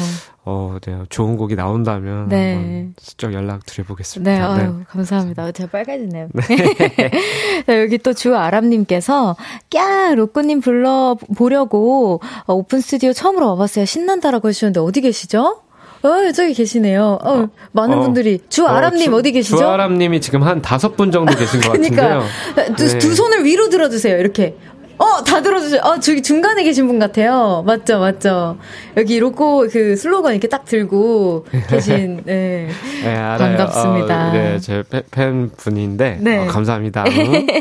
어, 네, 좋은 곡이 나온다면 네. 한번 슬쩍 연락 드려보겠습니다. 네, 아유, 감사합니다. 제가 빨개지네요. 자, 여기 또 주아람님께서, 꺄! 로꼬님 불러 보려고 어, 오픈 스튜디오 처음으로 와봤어요. 신난다라고 해주셨는데, 어디 계시죠? 어, 저기 계시네요. 어, 많은 어. 분들이. 주아람님 어, 디 계시죠? 주아람님이 지금 한 다섯 분 정도 계신 것 그러니까 같은데요. 두, 네. 두 손을 위로 들어주세요. 이렇게. 어, 다 들어주세요. 어, 저기 중간에 계신 분 같아요. 맞죠, 맞죠. 여기 로꼬 그 슬로건 이렇게 딱 들고 계신, 네. 네. 반갑습니다. 어, 네, 제 팬- 팬분인데 네. 어, 감사합니다.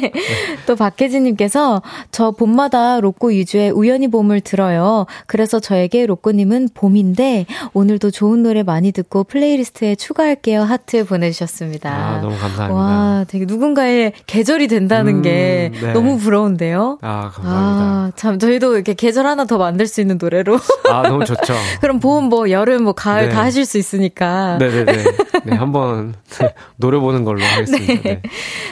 또 박혜진님께서 저 봄마다 로꼬 유주의 우연히 봄을 들어요. 그래서 저에게 로꼬님은 봄인데 오늘도 좋은 노래 많이 듣고 플레이리스트에 추가할게요. 하트 보내주셨습니다. 아, 너무 감사합니다. 와, 되게 누군가의 계절이 된다는 음, 게 네. 너무 부러운데요. 아, 감사합니다. 아, 참, 저희도 이렇게 계절 하나 더 만들 수 있는 노래로. 아, 너무 좋죠. 그럼 봄, 뭐, 여름, 뭐, 가을 네. 다 하실 수 있으니까. 네네네. 네, 한번 노려보는 걸로 하겠습니다. 네.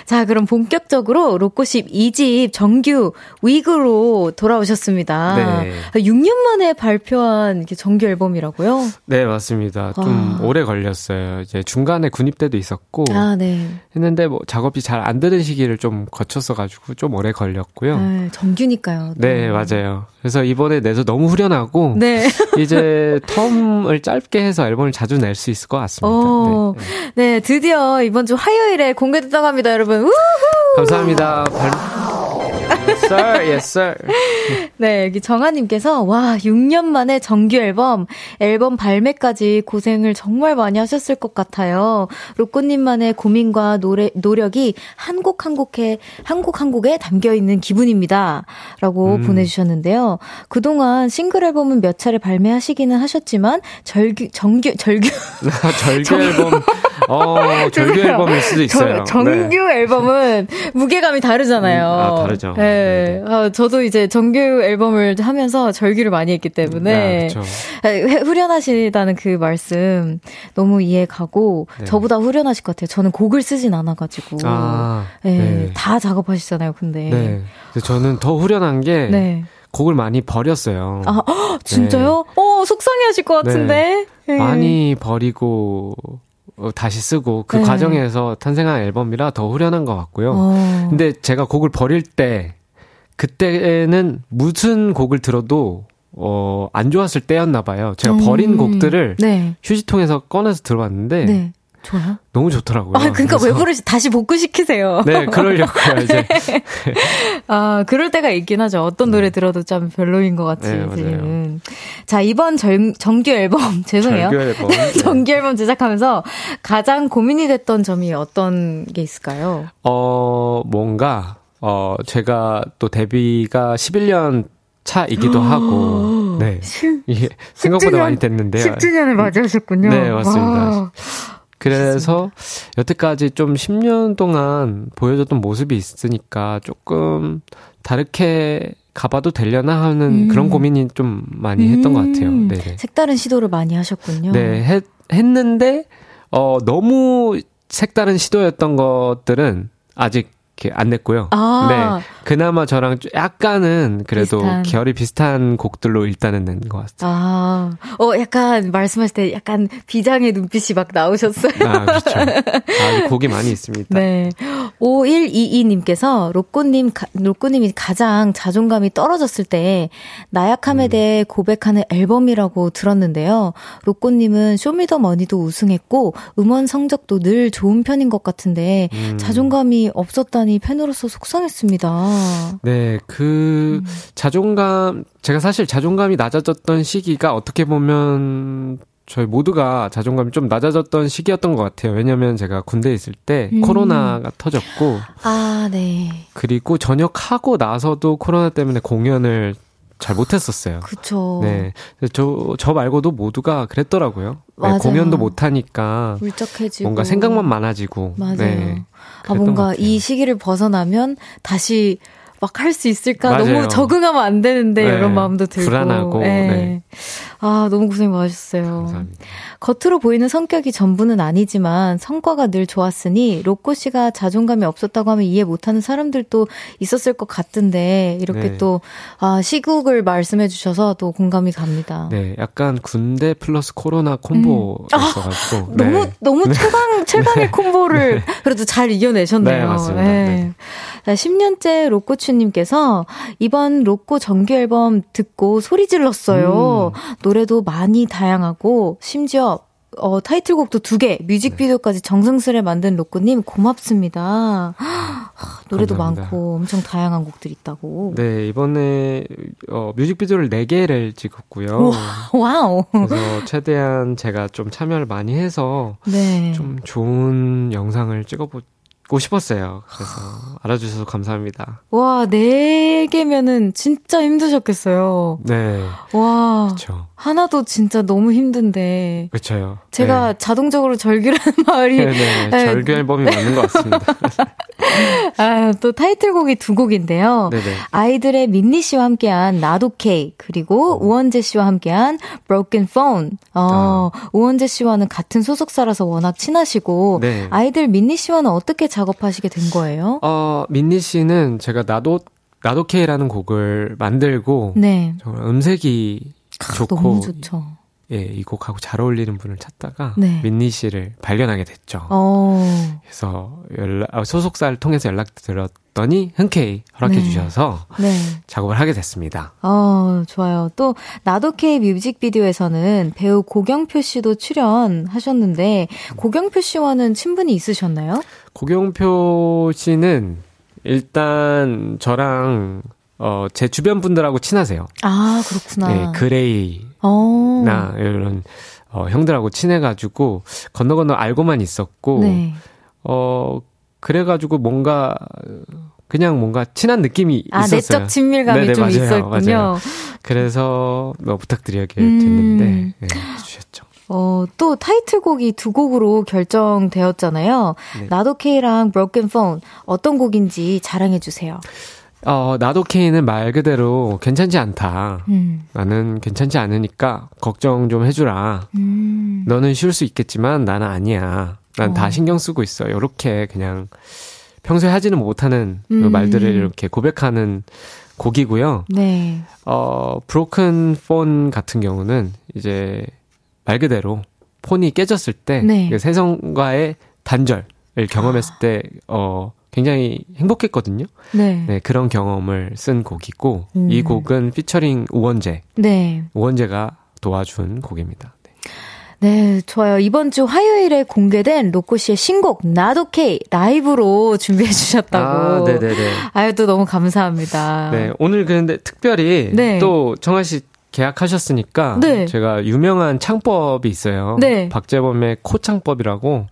자, 그럼 본격적으로 로꼬 씨 2집 정규 WEAK로 돌아오셨습니다. 네. 6년 만에 발표한 정규 앨범이라고요? 네, 맞습니다. 좀 아. 오래 걸렸어요. 이제 중간에 군입 때도 있었고 아, 네. 했는데 뭐 작업이 잘 안 되는 시기를 좀 거쳤어가지고 좀 오래 걸렸고요. 네, 정 규니까요. 또. 네, 맞아요. 그래서 이번에 내서 너무 후련하고 네. 이제 텀을 짧게 해서 앨범을 자주 낼 수 있을 것 같습니다. 어, 네, 네. 네, 드디어 이번 주 화요일에 공개됐다고 합니다, 여러분. 우후! 감사합니다. 발... Yes, sir. Yes, sir. 네, 여기 정아님께서, 와, 6년 만에 정규 앨범, 앨범 발매까지 고생을 정말 많이 하셨을 것 같아요. 로꼬님만의 고민과 노래, 노력이 한 곡 한 곡에, 한 곡 한 곡에 담겨 있는 기분입니다. 라고 음. 보내주셨는데요. 그동안 싱글 앨범은 몇 차례 발매하시기는 하셨지만, 절규, 정규, 절규, 절규 앨범, 어, 죄송해요. 앨범일 수도 있어요. 정, 정규 네. 앨범은 무게감이 다르잖아요. 음, 아, 다르죠. 네. 아, 저도 이제 정규 앨범을 하면서 절규를 많이 했기 때문에. 아, 그쵸. 아, 회- 후련하시다는 그 말씀 너무 이해 가고, 네. 저보다 후련하실 것 같아요. 저는 곡을 쓰진 않아가지고. 아, 네, 네. 다 작업하시잖아요, 근데. 네. 저는 더 후련한 게 네. 곡을 많이 버렸어요. 아, 헉, 진짜요? 어, 속상해 하실 것 같은데. 네. 네. 많이 버리고 어, 다시 쓰고 그 네. 과정에서 탄생한 앨범이라 더 후련한 것 같고요. 어. 근데 제가 곡을 버릴 때 그때는 무슨 곡을 들어도 어, 안 좋았을 때였나 봐요. 제가 버린 음. 곡들을 네. 휴지통에서 꺼내서 들어봤는데 네. 좋아요? 너무 좋더라고요. 아, 그러니까 왜 그래서- 부르시, 다시 복구시키세요. 네, 그러려고요, 이제. 아, 그럴 때가 있긴 하죠. 어떤 노래 들어도 좀 별로인 것 같이 네. 들리는. 자, 이번 절, 정규 앨범, 죄송해요. 절규 앨범. 네. 정규 앨범 제작하면서 가장 고민이 됐던 점이 어떤 게 있을까요? 어, 뭔가, 어, 제가 또 데뷔가 11년 차이기도 하고, 네. 이게 생각보다 많이 됐는데요. 10주년을 맞이하셨군요. 네, 맞습니다. 와. 그래서 여태까지 좀 10년 동안 보여줬던 모습이 있으니까 조금 다르게 가봐도 되려나 하는 음. 그런 고민이 좀 많이 했던 것 같아요. 음, 네네. 색다른 시도를 많이 하셨군요. 네, 했, 했는데, 어, 너무 색다른 시도였던 것들은 아직 안 냈고요. 아. 네. 그나마 저랑 좀 약간은 그래도 비슷한. 결이 비슷한 곡들로 일단은 낸 것 같아요. 아, 어, 약간 말씀하실 때 약간 비장의 눈빛이 막 나오셨어요. 아, 그렇죠. 아, 곡이 많이 있습니다. 네. 5122님께서 로꼬님, 가- 로꼬님이 가장 자존감이 떨어졌을 때 나약함에 음. 대해 고백하는 앨범이라고 들었는데요. 로꼬님은 쇼미더머니도 우승했고 음원 성적도 늘 좋은 편인 것 같은데 음. 자존감이 없었다 니 팬으로서 속상했습니다. 네, 그 자존감 제가 사실 자존감이 낮아졌던 시기가 어떻게 보면 저희 모두가 자존감이 좀 낮아졌던 시기였던 것 같아요. 왜냐면 제가 군대에 있을 때 음. 코로나가 터졌고 아, 네. 그리고 전역하고 나서도 코로나 때문에 공연을 잘 못했었어요. 그쵸. 네, 저, 저 말고도 모두가 그랬더라고요. 네, 맞아요. 공연도 못하니까 울적해지고. 뭔가 생각만 많아지고. 맞아요. 네, 아, 뭔가. 이 시기를 벗어나면 다시 막 할 수 있을까? 맞아요. 너무 적응하면 안 되는데 네, 이런 마음도 들고. 불안하고, 예. 네. 아, 너무 고생 많으셨어요. 감사합니다. 겉으로 보이는 성격이 전부는 아니지만 성과가 늘 좋았으니 로꼬 씨가 자존감이 없었다고 하면 이해 못하는 사람들도 있었을 것 같은데 이렇게 네. 또 아, 시국을 말씀해 주셔서 또 공감이 갑니다. 네, 약간 군대 플러스 코로나 콤보였어가지고. 음. 너무 네. 너무 최강 최강의 콤보를 그래도 잘 이겨내셨네요. 네, 맞습니다. 네. 네. 자, 10년째 로꼬 추님께서 이번 로꼬 정규 앨범 듣고 소리 질렀어요. 음. 노래도 많이 다양하고 심지어 어, 타이틀곡도 두 개, 뮤직비디오까지 정성스레 만든 로꼬님 고맙습니다. 하, 노래도 감사합니다. 많고 엄청 다양한 곡들이 있다고. 네, 이번에 어, 뮤직비디오를 4개를 찍었고요. 와우. 그래서 최대한 제가 좀 참여를 많이 해서 네. 좀 좋은 영상을 찍어보 고 싶었어요. 그래서 알아주셔서 감사합니다. 와, 네 개면은 진짜 힘드셨겠어요. 네, 와. 그렇죠. 하나도 진짜 너무 힘든데. 그렇죠. 제가 자동적으로 절규라는 말이 네, 네, 네. 절규 앨범이 맞는 것 같습니다. 아, 또 타이틀곡이 두 곡인데요. 네네. 아이들의 민니 씨와 함께한 나도 K 그리고 우원재 씨와 함께한 Broken Phone. 어, 우원재 씨와는 같은 소속사라서 워낙 친하시고 네. 아이들 민니 씨와는 어떻게 작업하시게 된 거예요? 어, 민니 씨는 제가 나도, 나도 K라는 곡을 만들고, 네. 음색이 좋고, 너무 좋죠. 예, 이 곡하고 잘 어울리는 분을 찾다가, 네. 민니 씨를 발견하게 됐죠. 어. 그래서 연락, 아, 소속사를 통해서 연락 드렸더니 흔쾌히 허락해 네. 주셔서 네. 작업을 하게 됐습니다. 어, 좋아요. 또, 나도 K 뮤직비디오에서는 배우 고경표 씨도 출연하셨는데, 고경표 씨와는 친분이 있으셨나요? 고경표 씨는 일단 저랑 어, 제 주변 분들하고 친하세요. 아, 그렇구나. 네, 그레이나 어. 이런 어, 형들하고 친해가지고 건너 건너 알고만 있었고 네. 어 그래가지고 뭔가 그냥 뭔가 친한 느낌이 아, 있었어요. 내적 친밀감이 네네, 좀 맞아요, 있었군요. 맞아요. 그래서 뭐 부탁드리게 음. 됐는데 네, 주셨죠. 어, 또 타이틀곡이 두 곡으로 결정되었잖아요. 네. 나도 K랑 Broken Phone 어떤 곡인지 자랑해 주세요. 어 나도 케이는 말 그대로 괜찮지 않다. 음. 나는 괜찮지 않으니까 걱정 좀 해주라. 음. 너는 쉬울 수 있겠지만 나는 아니야. 난다 어. 신경 쓰고 있어. 이렇게 그냥 평소에 하지는 못하는 그 음. 말들을 이렇게 고백하는 곡이고요. 네. 어, 브로큰 폰 같은 경우는 이제 말 그대로 폰이 깨졌을 때 네. 그 세상과의 단절을 경험했을 때 어, 굉장히 행복했거든요. 네. 네, 그런 경험을 쓴 곡이고 음. 이 곡은 피처링 우원재, 네. 우원재가 도와준 곡입니다. 네. 네, 좋아요. 이번 주 화요일에 공개된 로꼬 씨의 신곡 나도 K 라이브로 준비해 주셨다고. 아, 네네네. 아유, 또 너무 감사합니다. 네, 오늘 그런데 특별히 네. 또 청아 씨 계약하셨으니까 네. 제가 유명한 창법이 있어요. 네. 박재범의 코창법이라고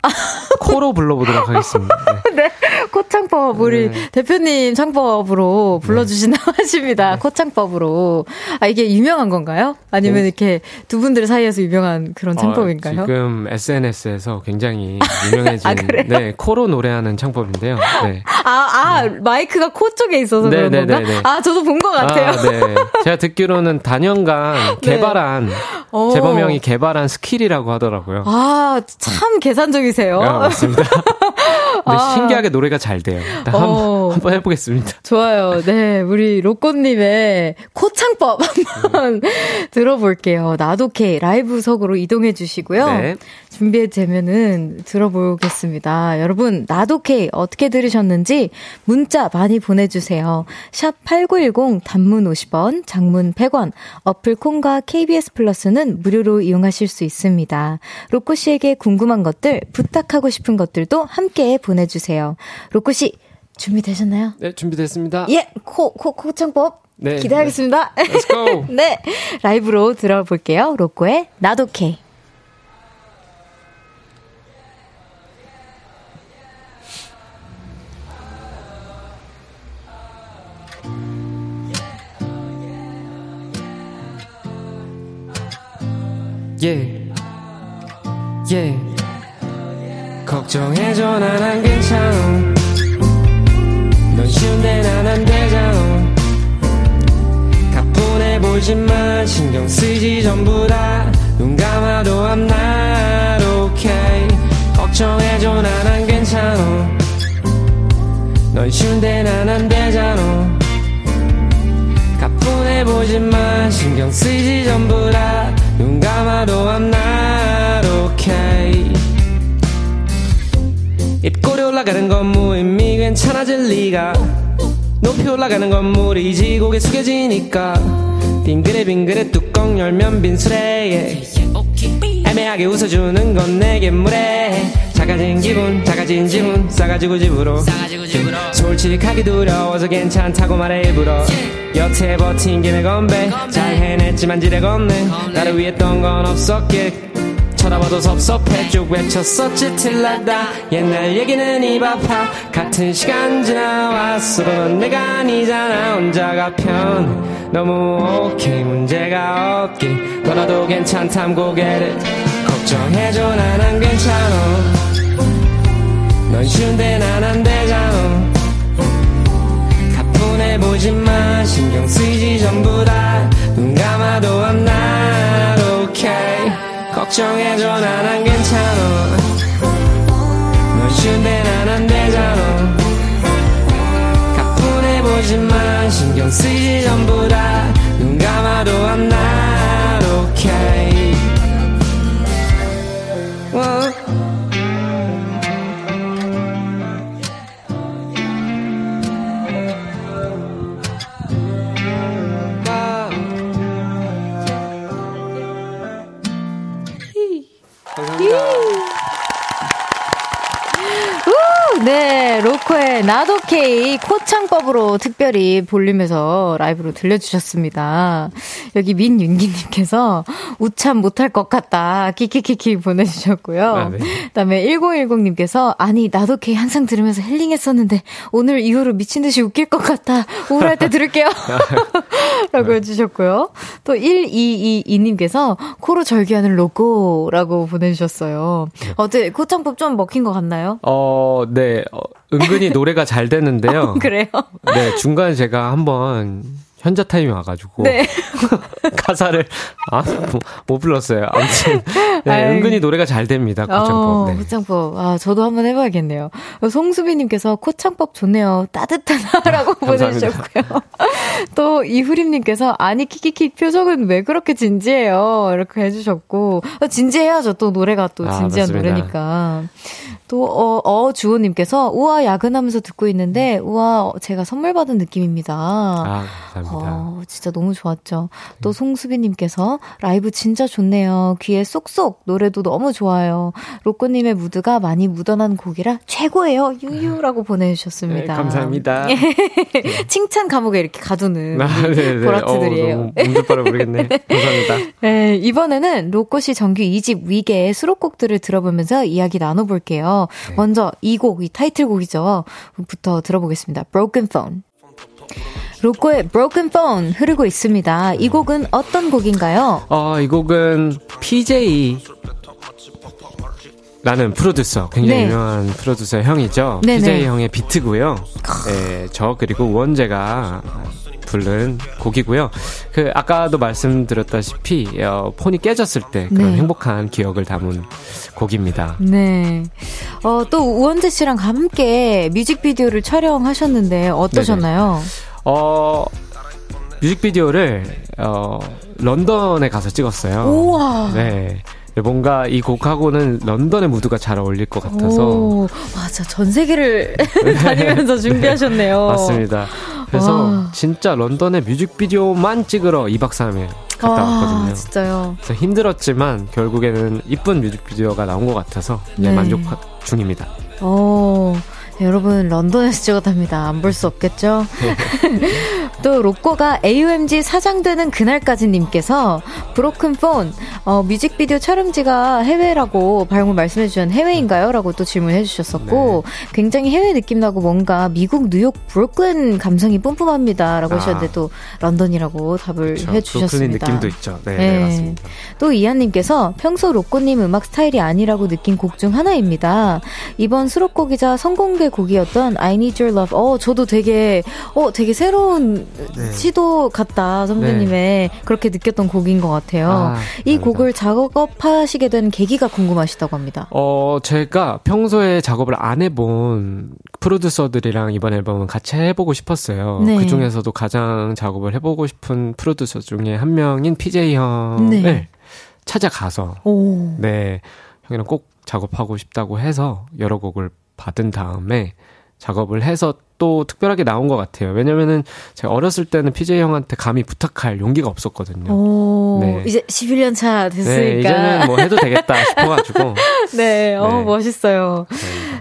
코로 불러보도록 하겠습니다. 네. 코창법 우리 네. 대표님 창법으로 불러주신다고 하십니다. 코창법으로 아 이게 유명한 건가요? 아니면 네. 이렇게 두 분들 사이에서 유명한 그런 창법인가요? 어, 지금 SNS에서 굉장히 유명해진 아, 그래요? 네 코로 노래하는 창법인데요. 네. 아, 아, 마이크가 코 쪽에 있어서 네, 그런 네, 건가? 네, 네. 아, 저도 본 것 같아요. 아, 네. 제가 듣기로는 다년간 네. 개발한 오. 재범 형이 개발한 스킬이라고 하더라고요. 아, 참 계산적이세요. 아, 맞습니다. 아. 신기하게 노래가 잘 돼요. 어. 한번, 한번 해보겠습니다. 좋아요. 네, 우리 로꼬님의 코창법 한번 들어볼게요. 나도 K 라이브석으로 이동해 주시고요. 네. 준비되면은 들어보겠습니다. 여러분, 나도 K 어떻게 들으셨는지 문자 많이 보내주세요. 샵 8910 단문 50원, 장문 100원, 어플 콩과 KBS 플러스는 무료로 이용하실 수 있습니다. 로꼬 씨에게 궁금한 것들, 부탁하고 싶은 것들도 함께 보내 주세요. 로꼬 씨, 준비되셨나요? 네, 준비됐습니다. 예, 코, 코, 코창법. 네. 기대하겠습니다. Let's go. 네. 라이브로 들어볼게요. 로꼬의 나도 K. 예. 예. 걱정해줘 난 안 괜찮아. 넌 쉬운데 난 안 되잖아. 가뿐해 보지만 신경 쓰지 전부 다. 눈 감아도 I'm not okay. 걱정해줘 난 안 괜찮아. 넌 쉬운데 난 안 되잖아. 가뿐해 보지만 신경 쓰지 전부 다. 눈 감아도 I'm not okay 입꼬리 올라가는 건 무의미? 괜찮아질 리가? 높이 올라가는 건물이 지 고개 숙여지니까. 빙그레 빙그레 뚜껑 열면 빈수레 애매하게 웃어주는 건 내게 무례. 작아진 기분 작아진 지분 싸가지고 집으로. 솔직하기 두려워서 괜찮다고 말해 일부러. 여태 버틴 김에 건배. 잘 해냈지만 지레 건네 나를 위해 했던 건 없었길 쳐다봐도 섭섭해. 쭉 외쳤었지 틀라다. 옛날 얘기는 입 아파 같은 시간 지나왔어도 넌 내가 아니잖아 혼자가 편. 너무 오케이 문제가 없긴 너라도 괜찮담 고개를 걱정해줘. 난 안 괜찮아. 넌 쉬운데 난 안 되잖아. 가뿐해 보지만 신경 쓰지 전부 다. 눈 감아도 I'm not okay 걱정해줘 난 안 괜찮아. 넌 쉬운데 난안 되잖아. 가뿐해 보지만 신경 쓰지 전부 다. 눈 감아도 I'm not okay 어. 네, 로코의 나도케이 코창법으로 특별히 볼륨에서 라이브로 들려주셨습니다. 여기 민윤기님께서 우참 못할 것 같다. 키키키키 보내주셨고요. 아, 네. 그 다음에 1010님께서 아니, 나도케이 항상 들으면서 힐링했었는데 오늘 이후로 미친 듯이 웃길 것 같아. 우울할 때 들을게요. 라고 해주셨고요. 또 1222님께서 코로 절규하는 로꼬라고 보내주셨어요. 어때, 코창법 좀 먹힌 것 같나요? 어, 네. 어, 은근히 노래가 잘 되는데요. 그래요? 네, 중간에 제가 한번 현자 타임이 와가지고 네. 가사를 아, 뭐, 못 불렀어요. 아무튼 네. 은근히 노래가 잘 됩니다. 어, 코창법. 네. 코창법. 아, 저도 한번 해봐야겠네요. 송수빈님께서 코창법 좋네요. 따뜻하다라고. 보내주셨고요. 또 이후림님께서 아니 키키키 표정은 왜 그렇게 진지해요? 이렇게 해주셨고 어, 진지해야죠. 또 노래가 또 아, 진지한 맞습니다. 노래니까. 또 어, 어 주호님께서 우와 야근하면서 듣고 있는데 우와 제가 선물 받은 느낌입니다. 아, 감사합니다. 어, 진짜 너무 좋았죠. 또 송수빈님께서 라이브 진짜 좋네요. 귀에 쏙쏙 노래도 너무 좋아요. 로꼬님의 무드가 많이 묻어난 곡이라 최고예요. 유유라고 네, 보내주셨습니다. 감사합니다. 칭찬 감옥에 이렇게 가두는 아. 보라트들이에요. 몸둘바를 모르겠네. 감사합니다. 네, 이번에는 로꼬씨 정규 2집 위계의 수록곡들을 들어보면서 이야기 나눠볼게요. 네. 먼저 이 곡, 이 타이틀곡이죠. 부터 들어보겠습니다. Broken Phone. 로꼬의 Broken Phone 흐르고 있습니다. 이 곡은 어떤 곡인가요? 어, 이 곡은 PJ 라는 프로듀서, 굉장히 네. 유명한 프로듀서 형이죠. 네네. PJ 형의 비트고요. 네, 저 그리고 우원재가 부른 곡이고요. 그 아까도 말씀드렸다시피 어, 폰이 깨졌을 때 그런 네. 행복한 기억을 담은 곡입니다. 네. 어, 또 우원재 씨랑 함께 뮤직비디오를 촬영하셨는데 어떠셨나요? 어, 뮤직비디오를 어, 런던에 가서 찍었어요. 우와. 네. 뭔가 이 곡하고는 런던의 무드가 잘 어울릴 것 같아서 오, 맞아. 전 세계를 다니면서 준비하셨네요. 네. 맞습니다. 그래서 와. 진짜 런던의 뮤직비디오만 찍으러 2박 3일 갔다 아, 왔거든요. 진짜요. 그래서 힘들었지만 결국에는 이쁜 뮤직비디오가 나온 것 같아서 네, 네. 만족 중입니다. 어, 여러분 런던에서 찍었답니다. 안 볼 수 없겠죠? 또 로꼬가 AOMG 사장 되는 그날까지 님께서 브로큰 폰 어, 뮤직비디오 촬영지가 해외라고 발음을 말씀해 주신 해외인가요? 라고 또 질문해 주셨었고 굉장히 해외 느낌 나고 뭔가 미국 뉴욕 브루클린 감성이 뿜뿜합니다. 라고 아. 하셨는데 또 런던이라고 답을 그렇죠. 해 주셨습니다. 느낌도 있죠. 네, 네. 네, 맞습니다. 또 이한 님께서 평소 로꼬 님 음악 스타일이 아니라고 느낀 곡 중 하나입니다. 이번 수록곡이자 선공 개 곡이었던 I Need Your Love. 어, 저도 되게, 어, 되게 새로운 네. 시도 같다, 선배님의 그렇게 느꼈던 곡인 것 같아요. 아, 이 감사합니다. 곡을 작업하시게 된 계기가 궁금하시다고 합니다. 어, 제가 평소에 작업을 안 해본 프로듀서들이랑 이번 앨범은 같이 해보고 싶었어요. 네. 그 중에서도 가장 작업을 해보고 싶은 프로듀서 중에 한 명인 PJ 형을 네. 찾아가서, 오. 네, 형이랑 꼭 작업하고 싶다고 해서 여러 곡을 받은 다음에 작업을 해서 또 특별하게 나온 것 같아요. 왜냐면은 제가 어렸을 때는 PJ 형한테 감히 부탁할 용기가 없었거든요. 오, 네. 이제 11년 차 됐으니까. 네, 이제는 뭐 해도 되겠다 싶어가지고. 네, 어, 네. 멋있어요.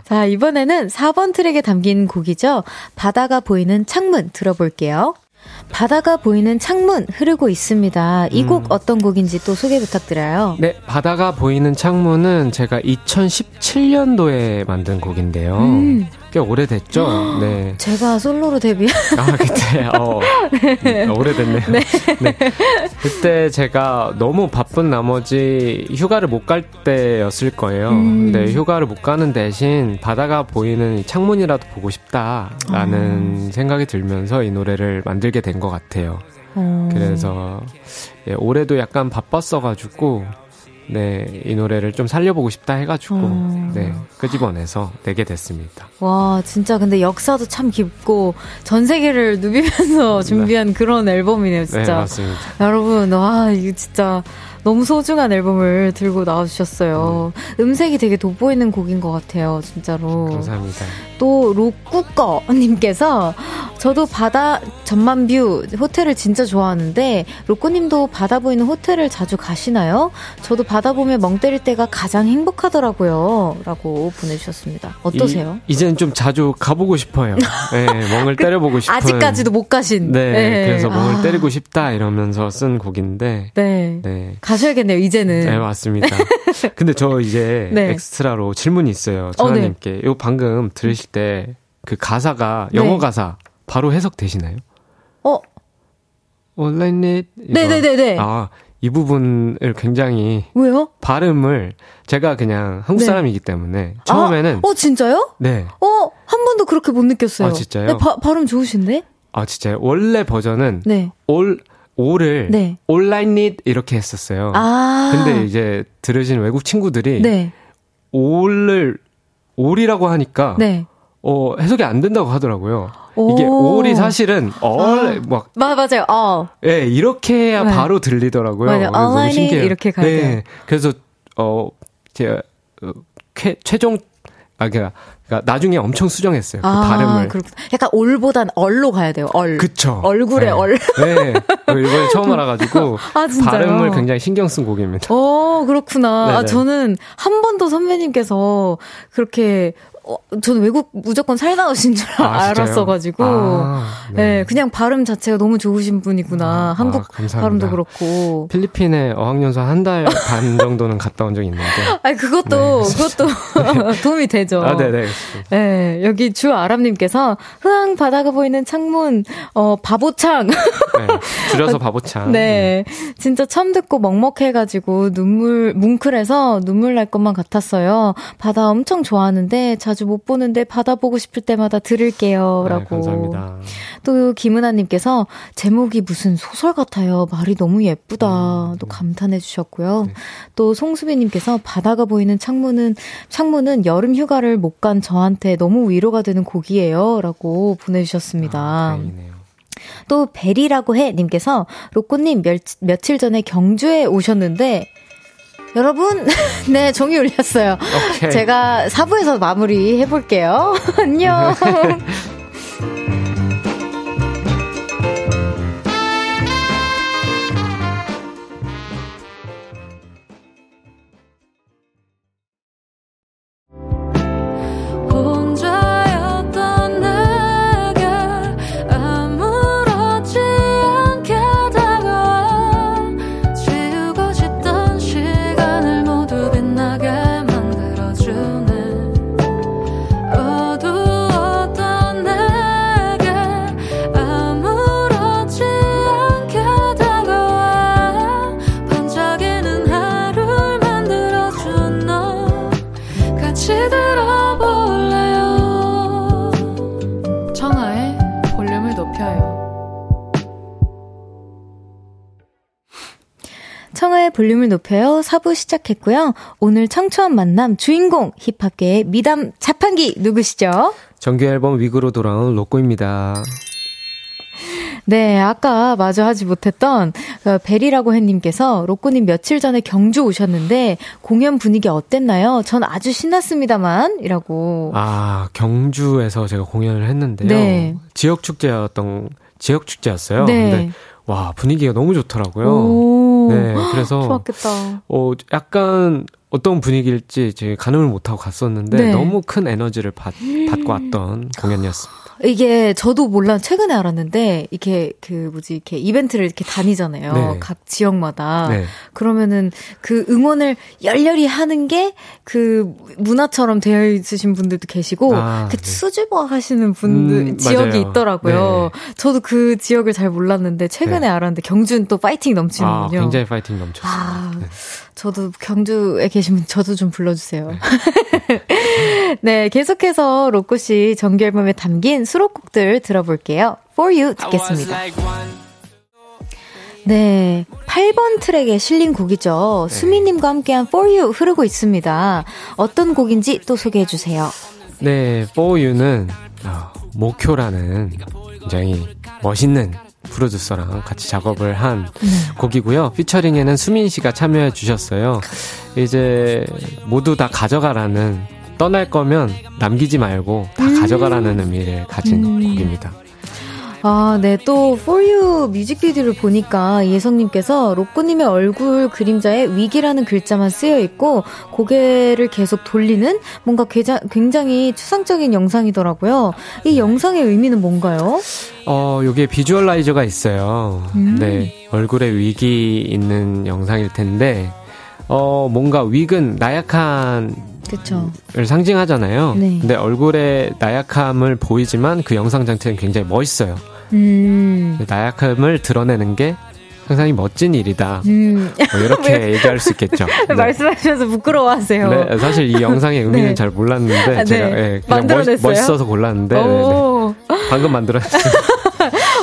자, 이번에는 4번 트랙에 담긴 곡이죠. 바다가 보이는 창문 들어볼게요. 바다가 보이는 창문 흐르고 있습니다. 이곡 어떤 곡인지 또 소개 부탁드려요. 네, 바다가 보이는 창문은 제가 2017년도에 만든 곡인데요. 음. 꽤 오래됐죠? 네. 제가 솔로로 데뷔. 아, 그때, 어, 음, 오래됐네요. 네. 그때 제가 너무 바쁜 나머지 휴가를 못 갈 때였을 거예요. 음. 근데 휴가를 못 가는 대신 바다가 보이는 이 창문이라도 보고 싶다라는 생각이 들면서 이 노래를 만들게 된 것 같아요. 어. 그래서 예, 올해도 약간 바빴어가지고 네 이 노래를 좀 살려보고 싶다 해가지고 어. 네 끄집어내서 내게 됐습니다. 와, 진짜 근데 역사도 참 깊고 전 세계를 누비면서 준비한 그런 앨범이네요, 네 진짜. 맞습니다. 여러분, 와, 이거 진짜 너무 소중한 앨범을 들고 나와주셨어요. 음색이 되게 돋보이는 곡인 것 같아요, 진짜로. 감사합니다. 또 로꾸꺼님께서 저도 바다 전만뷰 호텔을 진짜 좋아하는데 로꾸님도 바다 보이는 호텔을 자주 가시나요? 저도 바다 보며 멍 때릴 때가 가장 행복하더라고요. 라고 보내주셨습니다. 어떠세요? 이, 제는좀 자주 가보고 싶어요. 네, 멍을 때려보고 싶은. 아직까지도 못 가신. 네, 그래서 멍을 아, 때리고 싶다 이러면서 쓴 곡인데. 네. 네. 가셔야겠네요, 이제는. 네, 맞습니다. 근데 저 이제 네. 엑스트라로 질문이 있어요. 어, 네. 요 방금 들으실 때 그 가사가 영어 네. 가사 바로 해석되시나요? 어, 온라인넷 네네네네. 아, 이 부분을 굉장히 왜요? 발음을 제가 그냥 한국 네. 사람이기 때문에 처음에는 아, 어, 진짜요? 네. 어, 한 번도 그렇게 못 느꼈어요. 아, 진짜요? 네, 바, 발음 좋으신데? 아, 진짜요? 원래 버전은 네. 올 올을 네. 온라인 닛 이렇게 했었어요. 아. 근데 이제 들으신 외국 친구들이 네. 올을 올이라고 하니까 네. 어, 해석이 안 된다고 하더라고요. 이게 오. 올이 사실은 얼, 막, 마, 맞아요. 어. 예, 이렇게 해야 네. 바로 들리더라고요. 맞아요. 너무 신기해요. 이렇게 가야 네. 돼요. 그래서, 어, 제가, 어, 최, 최종, 아, 그니까, 그러니까 나중에 엄청 수정했어요. 그 발음을. 그렇구나. 약간 올보단 얼로 가야 돼요. 얼. 그쵸. 얼굴에 네. 얼. 네. 어, 이번에 처음 알아가지고. 아? 발음을 굉장히 신경 쓴 곡입니다. 어, 그렇구나. 아. 저는 한 번도 선배님께서 그렇게, 어, 저는 외국 무조건 살다 오신 줄 아? 알았어가지고. 아, 네. 그냥 발음 자체가 너무 좋으신 분이구나. 아, 한국 감사합니다. 발음도 그렇고. 필리핀에 어학연수 한 달 반 정도는 갔다 온 적이 있는데. 아니, 그것도, 그것도 도움이 되죠. 네. 아, 네네. 네, 여기 주아람님께서 흐앙 바다가 보이는 창문, 어, 바보창. 네. 줄여서 바보창. 네. 진짜 처음 듣고 먹먹해가지고 눈물, 뭉클해서 눈물 날 것만 같았어요. 바다 엄청 좋아하는데 자주 못 보는데 바다 보고 싶을 때마다 들을게요. 네, 라고. 감사합니다. 또 김은아님께서 제목이 무슨 소설 같아요. 말이 너무 예쁘다. 음, 또 감탄해 주셨고요. 또 송수빈님께서 바다가 보이는 창문은, 창문은 여름 휴가를 못 간 저한테 너무 위로가 되는 곡이에요. 라고 보내주셨습니다. 아. 또 베리라고 해 님께서 로꼬님 며, 며칠 전에 경주에 오셨는데 여러분 네 종이 울렸어요. 오케이. 제가 4부에서 마무리 해볼게요. 안녕. 볼륨을 높여요. 4부 시작했고요. 오늘 청초한 만남 주인공 힙합계의 미담 자판기 누구시죠? 정규 앨범 위그로 돌아온 로꼬입니다. 네, 아까 마저 하지 못했던 그 베리라고 햇님께서 로꼬님 며칠 전에 경주 오셨는데 공연 분위기 어땠나요? 전 아주 신났습니다만 이라고. 아, 경주에서 제가 공연을 했는데요. 네. 지역 축제였던, 지역 축제였어요. 네. 근데, 와, 분위기가 너무 좋더라고요. 오, 네, 그래서, 좋았겠다. 어, 약간 어떤 분위기일지 제가 가늠을 못하고 갔었는데, 네. 너무 큰 에너지를 받, 받고 왔던 공연이었습니다. 이게 저도 몰라 최근에 알았는데 이게 그 뭐지 이렇게 이벤트를 이렇게 다니잖아요. 네. 각 지역마다. 네. 그러면은 그 응원을 열렬히 하는 게 그 문화처럼 되어 있으신 분들도 계시고 아, 그 네. 수줍어 하시는 분들 음, 지역이 맞아요. 있더라고요. 저도 그 지역을 잘 몰랐는데 최근에 네. 알았는데 경주는 또 파이팅 아, 넘치는군요. 굉장히 파이팅 넘쳤습니다. 아, 네. 저도 경주에 계신 분 저도 좀 불러주세요. 네, 계속해서 로꼬 씨 정규 앨범에 담긴 수록곡들 들어볼게요. For You 듣겠습니다. 네, 8번 트랙에 실린 곡이죠. 수미님과 함께한 For You 흐르고 있습니다. 어떤 곡인지 또 소개해 주세요. 네, For You는 어, 목표라는 굉장히 멋있는 프로듀서랑 같이 작업을 한 곡이고요. 피처링에는 수민 씨가 참여해 주셨어요. 이제 모두 다 가져가라는 떠날 거면 남기지 말고 다 가져가라는 의미를 가진 곡입니다. 아, 네. 또, For You 뮤직비디오를 보니까 예성님께서 로꼬님의 얼굴 그림자에 위기라는 글자만 쓰여 있고 고개를 계속 돌리는 뭔가 굉장히 추상적인 영상이더라고요. 이 영상의 의미는 뭔가요? 어, 요게 비주얼라이저가 있어요. 음. 네. 얼굴에 윅이 있는 영상일 텐데, 어, 뭔가 윅은 나약한 그쵸. 을 상징하잖아요. 네. 근데 얼굴에 나약함을 보이지만 그 영상 자체는 굉장히 멋있어요. 음. 나약함을 드러내는 게 상당히 멋진 일이다. 음. 뭐 이렇게 얘기할 수 있겠죠. 네. 말씀하시면서 부끄러워하세요. 네, 사실 이 영상의 의미는 네. 잘 몰랐는데 아, 제가 네. 예, 그냥? 멋, 멋있어서 골랐는데 네, 네. 오. 방금 만들었어요.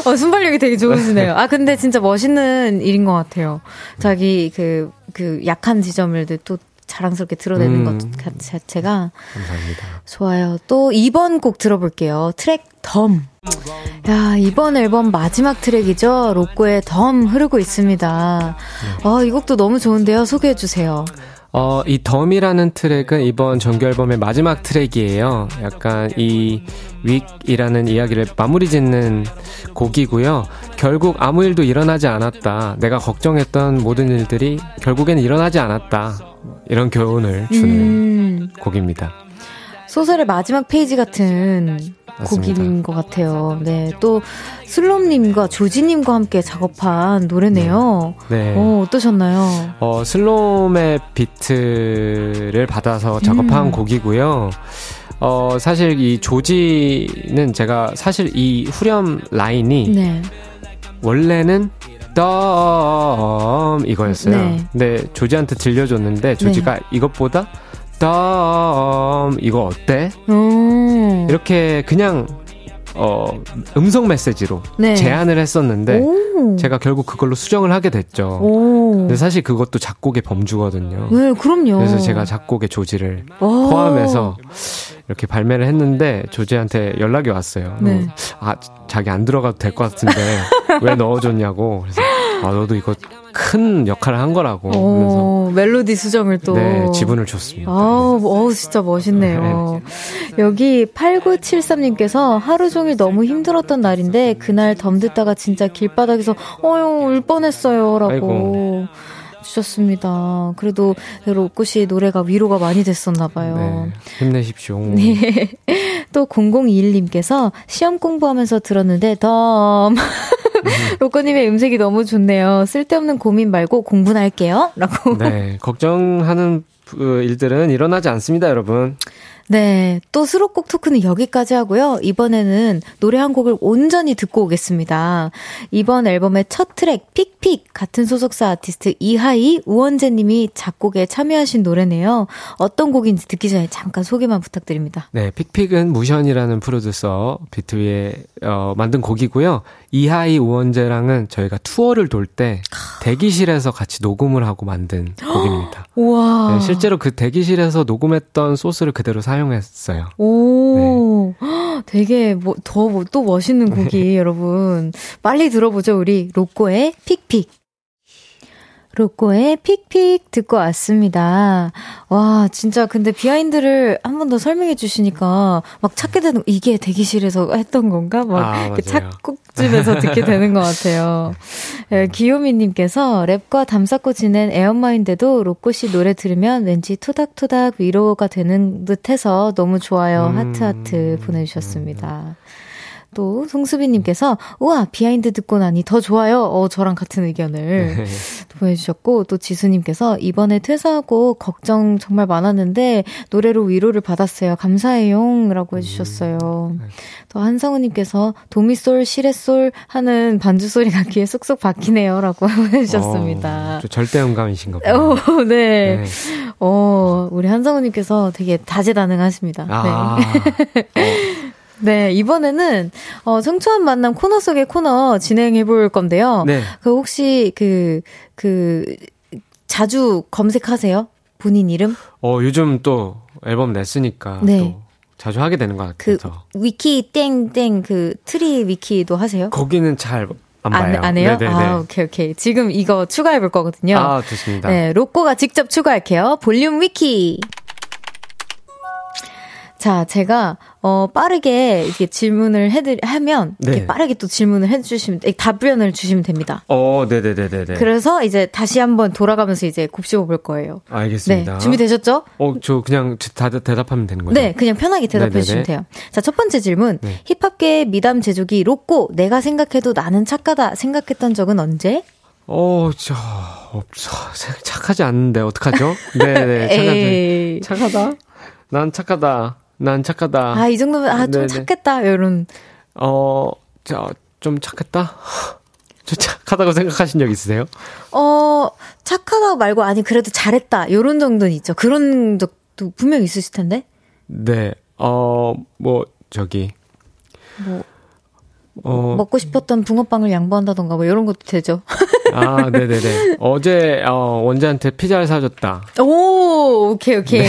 어, 순발력이 되게 좋으시네요. 아, 근데 진짜 멋있는 일인 것 같아요. 자기 그, 그 약한 지점을 또 자랑스럽게 드러내는 음. 것 자체가 감사합니다. 좋아요. 또 2번 곡 들어볼게요. 트랙 덤. 야, 이번 앨범 마지막 트랙이죠. 로꼬의 덤 흐르고 있습니다. 아, 이 곡도 너무 좋은데요. 소개해 주세요. 어, 이 덤이라는 트랙은 이번 정규 앨범의 마지막 트랙이에요. 약간 이 WEAK이라는 이야기를 마무리 짓는 곡이고요. 결국 아무 일도 일어나지 않았다. 내가 걱정했던 모든 일들이 결국에는 일어나지 않았다. 이런 교훈을 주는 음, 곡입니다. 소설의 마지막 페이지 같은 맞습니다. 곡인 것 같아요. 네. 또, 슬롬님과 조지님과 함께 작업한 노래네요. 네. 어, 어떠셨나요? 어, 슬롬의 비트를 받아서 작업한 음. 곡이고요. 어, 사실 이 조지는 제가 사실 이 후렴 라인이 네. 원래는 덤 이거였어요. 네. 근데 조지한테 들려줬는데 조지가 이것보다 덤 이거 어때? 음. 이렇게 그냥 어 음성 메시지로 네. 제안을 했었는데 오. 제가 결국 그걸로 수정을 하게 됐죠. 오. 근데 사실 그것도 작곡의 범주거든요. 네, 그럼요. 그래서 제가 작곡의 조지를 오. 포함해서 이렇게 발매를 했는데 조지한테 연락이 왔어요. 네. 아 자기 안 들어가도 될 것 같은데 왜 넣어줬냐고. 그래서 아 너도 이거 큰 역할을 한 거라고. 오, 멜로디 수정을 또. 네 지분을 줬습니다. 아우, 어우, 진짜 멋있네요. 여기 8973님께서 하루 종일 너무 힘들었던 날인데, 그날 덤 듣다가 진짜 길바닥에서, 어휴, 울 뻔했어요. 라고 아이고. 주셨습니다. 그래도, 로꼬씨 노래가 위로가 많이 됐었나 봐요. 네, 힘내십시오. 네. 또 0021님께서 시험 공부하면서 들었는데 덤. 로꼬님의 음색이 너무 좋네요. 쓸데없는 고민 말고 공부나 할게요. 라고. 네, 걱정하는 그 일들은 일어나지 않습니다, 여러분. 네. 또 수록곡 토크는 여기까지 하고요. 이번에는 노래 한 곡을 온전히 듣고 오겠습니다. 이번 앨범의 첫 트랙, 픽픽. 같은 소속사 아티스트 이하이, 우원재 님이 작곡에 참여하신 노래네요. 어떤 곡인지 듣기 전에 잠깐 소개만 부탁드립니다. 네, 픽픽은 무션이라는 프로듀서 비트 위에 어, 만든 곡이고요. 이하이 우원재랑은 저희가 투어를 돌 때 대기실에서 같이 녹음을 하고 만든 곡입니다. 네, 실제로 그 대기실에서 녹음했던 소스를 그대로 사용 했어요. 오, 헉, 되게 뭐, 더, 뭐, 또 멋있는 곡이 여러분. 빨리 들어보죠, 우리. 로꼬의 픽픽. 로꼬의 픽픽 듣고 왔습니다. 와, 진짜 근데 비하인드를 한 번 더 설명해 주시니까 막 찾게 되는, 이게 대기실에서 했던 건가? 막 아. 착곡집에서 듣게 되는 것 같아요. 예, 기요미님께서 랩과 담쌓고 지낸 애엄마인데도 로꼬 씨 노래 들으면 왠지 토닥토닥 위로가 되는 듯 해서 너무 좋아요. 음. 하트하트 보내주셨습니다. 또 송수빈님께서 우와 비하인드 듣고 나니 더 좋아요. 어 저랑 같은 의견을 네. 보내주셨고 또 지수님께서 이번에 퇴사하고 걱정 정말 많았는데 노래로 위로를 받았어요. 감사해요라고 해주셨어요. 네. 또 한성우님께서 도미솔 시레솔 하는 반주 소리가 귀에 쏙쏙 박히네요라고 해주셨습니다. 어, 저 절대 음감이신가 봐요. 오, 네. 네. 어, 우리 한성우님께서 되게 다재다능하십니다. 아, 네. 네, 이번에는, 어, 청초한 만남 코너 속의 코너 진행해 볼 건데요. 네. 그 혹시 그, 그, 자주 검색하세요? 본인 이름? 어, 요즘 또 앨범 냈으니까 네. 또 자주 하게 되는 것 그, 같아서. 위키 땡땡 그 트리 위키도 하세요? 거기는 잘안 안, 봐요. 안 해요? 네네네. 아, 오케이, 오케이. 지금 이거 추가해 볼 거거든요. 아, 좋습니다. 네, 로꼬가 직접 추가할게요. 볼륨 위키. 자, 제가 어 빠르게 이렇게 질문을 해드 하면 이렇게 네. 빠르게 또 질문을 해주시면 답변을 주시면 됩니다. 어, 네네네 네 네. 그래서 이제 다시 한번 돌아가면서 이제 곱씹어 볼 거예요. 알겠습니다. 네, 준비되셨죠? 어, 저 그냥 다, 대답하면 되는 거죠? 네, 그냥 편하게 대답해 네네네. 주시면 돼요. 자, 첫 번째 질문. 네. 힙합계 미담 제조기 로꼬, 내가 생각해도 나는 착하다 생각했던 적은 언제? 어, 저, 없어. 착하지 않는데, 어떡하죠? 네네. 착하지. 착하다? 난 착하다. 난 착하다. 아, 이 정도면, 아, 좀 네네. 착했다. 이런. 어, 저, 좀 착했다? 저 착하다고 생각하신 적 있으세요? 어, 착하다 말고, 아니, 그래도 잘했다. 요런 정도는 있죠. 그런 적도 분명 있으실 텐데. 네, 어, 뭐, 저기. 뭐, 어, 먹고 싶었던 붕어빵을 양보한다던가, 뭐, 이런 것도 되죠. 아, 네네네. 어제, 어, 원재한테 피자를 사줬다. 오, 오케이, 오케이.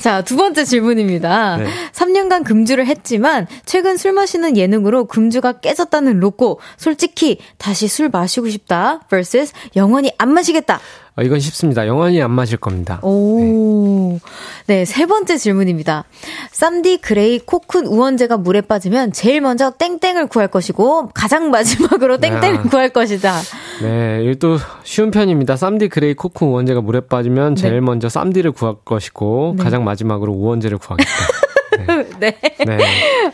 자, 두 번째 질문입니다. 네. 3년간 금주를 했지만, 최근 술 마시는 예능으로 금주가 깨졌다는 로꼬. 솔직히, 다시 술 마시고 싶다. vs 영원히 안 마시겠다. 어, 이건 쉽습니다. 영원히 안 마실 겁니다. 오. 네, 세 번째 질문입니다. 쌈디 그레이 코쿤 우원재가 물에 빠지면 제일 먼저 땡땡을 구할 것이고, 가장 마지막으로 땡땡을 야. 구할 것이다. 네, 이것도 쉬운 편입니다. 쌈디 그레이 코쿤 우원재가 물에 빠지면 제일 네. 먼저 쌈디를 구할 것이고 네. 가장 마지막으로 우원재를 구하겠다. 네. 네.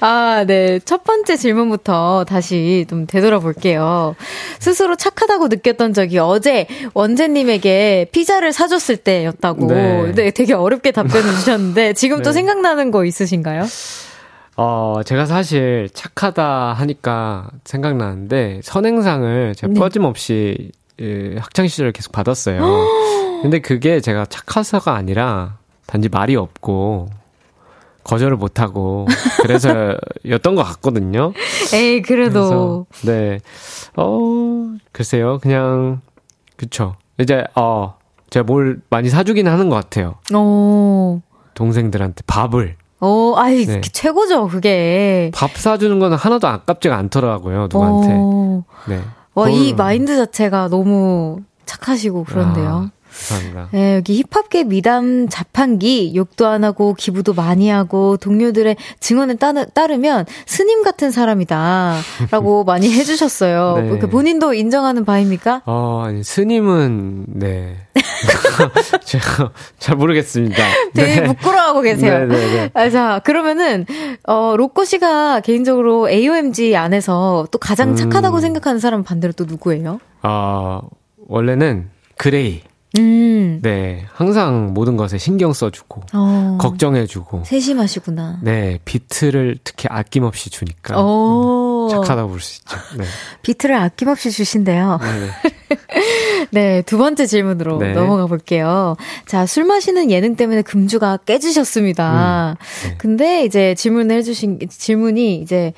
아, 네. 첫 번째 질문부터 다시 좀 되돌아볼게요. 스스로 착하다고 느꼈던 적이 어제 원재님에게 피자를 사줬을 때였다고. 네. 네. 되게 어렵게 답변을 주셨는데, 지금 또 네. 생각나는 거 있으신가요? 어, 제가 사실 착하다 하니까 생각나는데 선행상을 제가 네. 빠짐없이 예, 학창 시절 계속 받았어요. 근데 그게 제가 착해서가 아니라 단지 말이 없고 거절을 못하고 그래서였던 것 같거든요. 에이, 그래도. 그래서 네. 어, 글쎄요. 그냥 그쵸. 이제 어 제가 뭘 많이 사주긴 하는 것 같아요. 오. 동생들한테 밥을 오, 아이, 네. 최고죠, 그게. 밥 사주는 거는 하나도 아깝지가 않더라고요. 누구한테. 오. 네. 와, 이 그걸- 마인드 자체가 너무 착하시고 그런데요. 아, 감사합니다. 네, 여기 힙합계 미담 자판기 욕도 안 하고 기부도 많이 하고 동료들의 증언에 따르, 따르면 스님 같은 사람이다라고 많이 해주셨어요. 네. 그 본인도 인정하는 바입니까? 어, 아니, 스님은, 네. 제가 잘 모르겠습니다. 되게 네. 부끄러워하고 계세요. 네네네. 아, 자, 그러면은, 어, 로꼬 씨가 개인적으로 AOMG 안에서 또 가장 음. 착하다고 생각하는 사람은 반대로 또 누구예요? 어, 원래는 그레이. 음. 네. 항상 모든 것에 신경 써주고, 어. 걱정해주고, 세심하시구나. 네. 비트를 특히 아낌없이 주니까. 오. 착하다고 볼수 있죠. 네. 비트를 아낌없이 주신대요. 네네. 네, 두 번째 질문으로 네. 넘어가 볼게요. 자, 술 마시는 예능 때문에 금주가 깨지셨습니다. 음, 네. 근데 이제 질문을 해주신, 질문이 이제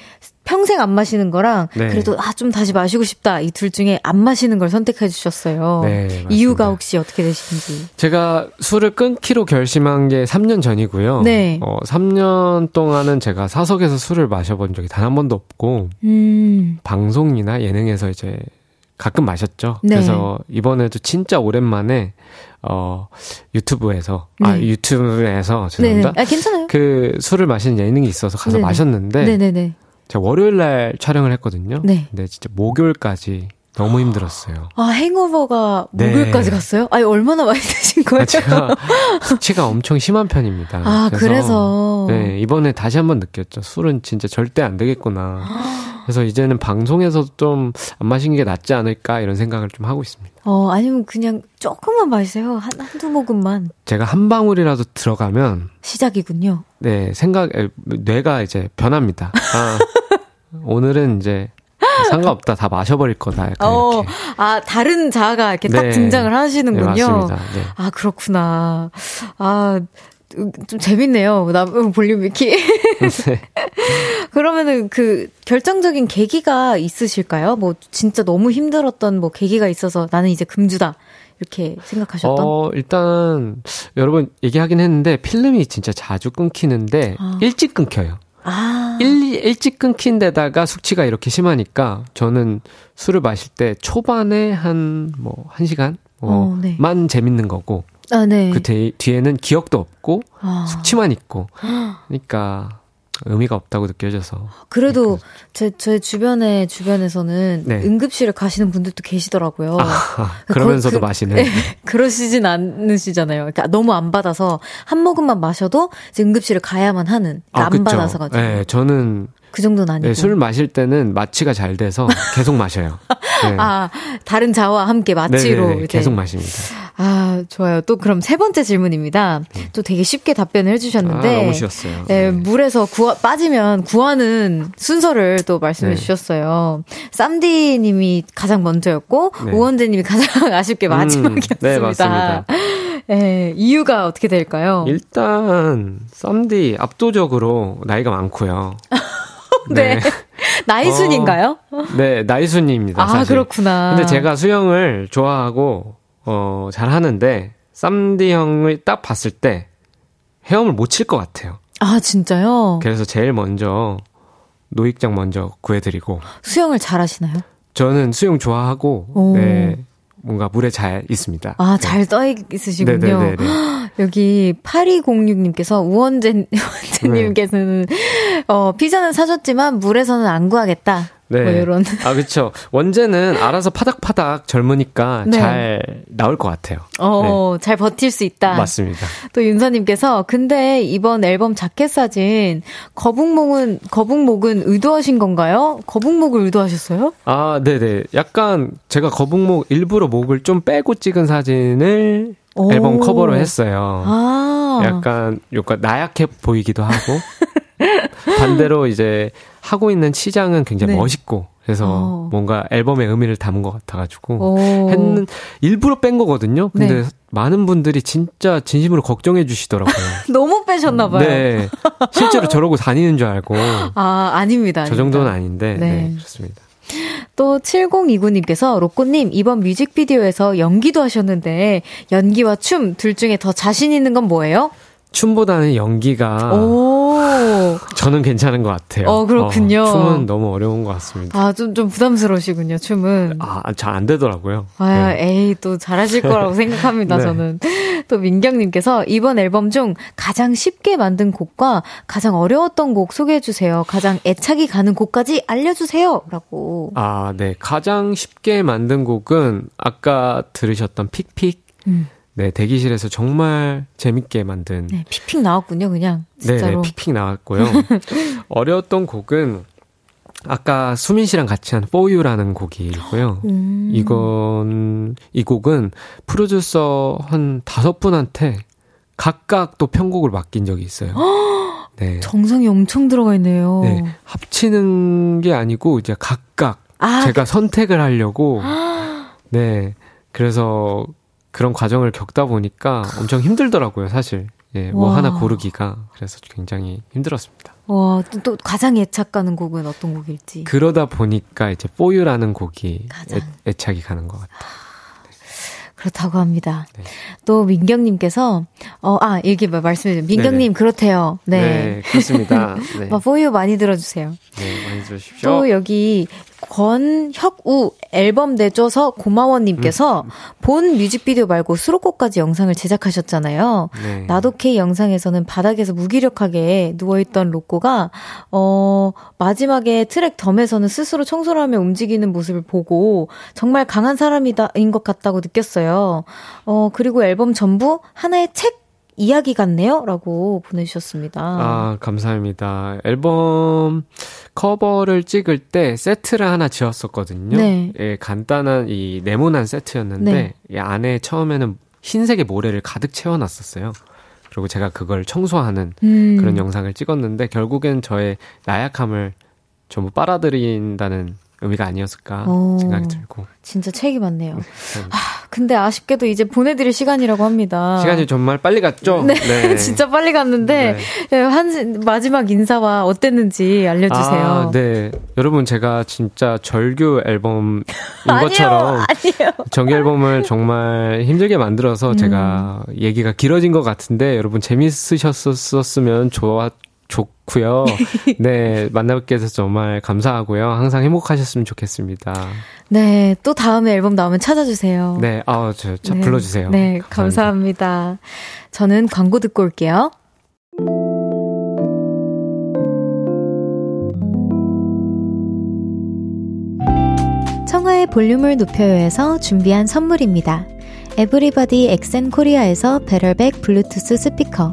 평생 안 마시는 거랑 네. 그래도 아, 좀 다시 마시고 싶다. 이 둘 중에 안 마시는 걸 선택해 주셨어요. 네. 이유가 혹시 어떻게 되시는지. 제가 술을 끊기로 결심한 게 3년 전이고요. 네. 어, 3년 동안은 제가 사석에서 술을 마셔본 적이 단 한 번도 없고, 음, 방송이나 예능에서 이제 가끔 마셨죠. 네. 그래서 이번에도 진짜 오랜만에, 어, 유튜브에서, 아, 네. 유튜브에서, 네네. 죄송합니다. 아, 괜찮아요. 그 술을 마시는 예능이 있어서 가서 네네. 마셨는데, 네네네. 제가 월요일 날 촬영을 했거든요. 네. 근데 진짜 목요일까지 너무 힘들었어요. 아, 행오버가 네. 목요일까지 갔어요? 아니, 얼마나 많이 드신 거예요? 아, 제가 숙취가 엄청 심한 편입니다. 아, 그래서. 네, 이번에 다시 한번 느꼈죠. 술은 진짜 절대 안 되겠구나. 그래서 이제는 방송에서도 좀안 마시는 게 낫지 않을까 이런 생각을 좀 하고 있습니다. 어, 아니면 그냥 조금만 마세요. 한, 한두 모금만. 제가 한 방울이라도 들어가면 시작이군요. 네, 생각 에, 뇌가 이제 변합니다. 아, 오늘은 이제 상관없다. 다 마셔버릴 거다. 약간 어, 이렇게. 아, 다른 자아가 이렇게 딱 네. 등장을 네, 하시는군요. 맞습니다. 네. 아, 그렇구나. 아, 좀 재밌네요. 나 볼륨 위키. 네. 그러면은 그 결정적인 계기가 있으실까요? 뭐 진짜 너무 힘들었던 뭐 계기가 있어서 나는 이제 금주다. 이렇게 생각하셨던? 어, 일단 여러분 얘기하긴 했는데 필름이 진짜 자주 끊기는데 아. 일찍 끊겨요. 아. 일, 일찍 끊긴 데다가 숙취가 이렇게 심하니까 저는 술을 마실 때 초반에 한 뭐, 한 시간? 뭐, 어, 네. 만 재밌는 거고. 아, 네. 그 뒤, 뒤에는 기억도 없고, 아. 숙취만 있고. 그러니까 의미가 없다고 느껴져서. 그래도 제, 제 주변에, 주변에서는 네. 응급실을 가시는 분들도 계시더라고요. 아, 그러면서도 그- 마시는. 그러시진 않으시잖아요. 그러니까 너무 안 받아서 한 모금만 마셔도 이제 응급실을 가야만 하는. 그러니까 안 그쵸. 받아서 가지고. 네, 저는 그 정도는 아니고. 네, 술 마실 때는 마취가 잘 돼서 계속 마셔요. 네. 아, 다른 자와 함께 마취로 네네네, 이제. 계속 마십니다. 아, 좋아요. 또 그럼 세 번째 질문입니다. 또 되게 쉽게 답변을 해주셨는데. 아, 너무 쉬웠어요. 네, 네. 물에서 구하, 빠지면 구하는 순서를 또 말씀해 네. 주셨어요. 쌈디 님이 가장 먼저였고, 네. 우원재 님이 가장 아쉽게 음, 마지막이었습니다. 네, 맞습니다. 네, 이유가 어떻게 될까요? 일단 썸디 압도적으로 나이가 많고요. 네. 나이 순인가요? 네, 나이 순입니다. 아, 사실. 그렇구나. 근데 제가 수영을 좋아하고 어, 잘 하는데 쌈디 형을 딱 봤을 때 헤엄을 못 칠 것 같아요. 아, 진짜요? 그래서 제일 먼저 노익장 먼저 구해드리고 수영을 잘 하시나요? 저는 수영 좋아하고 오. 네 뭔가 물에 잘 있습니다. 아, 잘 떠 있으시군요. 네네네. 여기 8206님께서 우원재, 우원재님께서는, 어, 피자는 사줬지만 물에서는 안 구하겠다. 네. 뭐 이런. 아 그렇죠. 원제는 알아서 파닥파닥 젊으니까 네. 잘 나올 것 같아요. 어, 잘 버틸 수 있다. 네. 맞습니다. 또 윤서님께서, 근데 이번 앨범 자켓 사진, 거북목은, 거북목은 의도하신 건가요? 거북목을 의도하셨어요? 아, 네 네. 약간 제가 거북목 일부러 목을 좀 빼고 찍은 사진을 오. 앨범 커버로 했어요. 아. 약간 약간 나약해 보이기도 하고 반대로 이제 하고 있는 치장은 굉장히 네. 멋있고 그래서 어. 뭔가 앨범의 의미를 담은 것 같아가지고 오. 했는 일부러 뺀 거거든요. 근데 네. 많은 분들이 진짜 진심으로 걱정해 주시더라고요. 너무 빼셨나 봐요. 네, 실제로 저러고 다니는 줄 알고 아, 아닙니다. 저 정도는 아닌데 네. 네, 그렇습니다. 또 7029님께서 로꼬님 이번 뮤직비디오에서 연기도 하셨는데 연기와 춤 둘 중에 더 자신 있는 건 뭐예요? 춤보다는 연기가 오. 저는 괜찮은 것 같아요. 어, 그렇군요. 어, 춤은 너무 어려운 것 같습니다. 아, 좀, 좀 부담스러우시군요, 춤은. 아, 잘 안 되더라고요. 아, 네. 에이, 또 잘하실 거라고 생각합니다, 네. 저는. 또 민경님께서 이번 앨범 중 가장 쉽게 만든 곡과 가장 어려웠던 곡 소개해 주세요. 가장 애착이 가는 곡까지 알려주세요. 라고. 아, 네. 가장 쉽게 만든 곡은 아까 들으셨던 픽픽. 음. 네, 대기실에서 정말 재밌게 만든. 네, 픽픽 나왔군요, 그냥. 네, 진짜로. 네, 픽픽 나왔고요. 어려웠던 곡은 아까 수민 씨랑 같이 한 For You라는 곡이고요. 음. 이건 이 곡은 프로듀서 한 다섯 분한테 각각 또 편곡을 맡긴 적이 있어요. 네. 정성이 엄청 들어가 있네요. 네. 합치는 게 아니고 이제 각각 아, 제가 선택을 하려고 네. 그래서 그런 과정을 겪다 보니까 엄청 힘들더라고요, 사실. 예, 뭐 와. 하나 고르기가 그래서 굉장히 힘들었습니다. 와, 또, 또 가장 애착 가는 곡은 어떤 곡일지. 그러다 보니까 이제 뽀유라는 곡이 가장. 애, 애착이 가는 것 같아요. 그렇다고 합니다. 네. 또 민경님께서 어, 아, 이렇게 말씀해 주세요. 민경님 그렇대요. 네. 그렇습니다. 네. 뭐 포유 많이 들어주세요. 네, 많이 들으십시오. 또 여기 권혁우 앨범 내줘서 고마워님께서 음. 본 뮤직비디오 말고 수록곡까지 영상을 제작하셨잖아요. 네. 나도 K 영상에서는 바닥에서 무기력하게 누워있던 로꼬가, 어, 마지막에 트랙 덤에서는 스스로 청소를 하며 움직이는 모습을 보고 정말 강한 사람이다, 인 것 같다고 느꼈어요. 어, 그리고 앨범 전부 하나의 책 이야기 같네요? 라고 보내주셨습니다. 아, 감사합니다. 앨범 커버를 찍을 때 세트를 하나 지었었거든요. 네. 예, 간단한 이 네모난 세트였는데 네. 이 안에 처음에는 흰색의 모래를 가득 채워놨었어요. 그리고 제가 그걸 청소하는 음. 그런 영상을 찍었는데 결국엔 저의 나약함을 전부 빨아들인다는 의미가 아니었을까 오. 생각이 들고 진짜 책이 많네요. 참 아, 근데 아쉽게도 이제 보내드릴 시간이라고 합니다. 시간이 정말 빨리 갔죠. 네, 진짜 빨리 갔는데 예, 한 마지막 인사와 어땠는지 알려주세요. 아, 네. 여러분 제가 진짜 절규 앨범인 아니요, 것처럼 아니요. 정규 앨범을 정말 힘들게 만들어서 음. 제가 얘기가 길어진 것 같은데 여러분 재밌으셨었으면 좋았 좋고요. 네, 만나뵙게 돼서 정말 감사하고요. 항상 행복하셨으면 좋겠습니다. 네, 또 다음에 앨범 나오면 찾아주세요. 네, 아, 저, 저 네. 불러주세요. 네, 감사합니다. 저는 광고 듣고 올게요. 청하의 볼륨을 높여요에서 준비한 선물입니다. 에브리바디 엑센 코리아에서 베럴백 블루투스 스피커,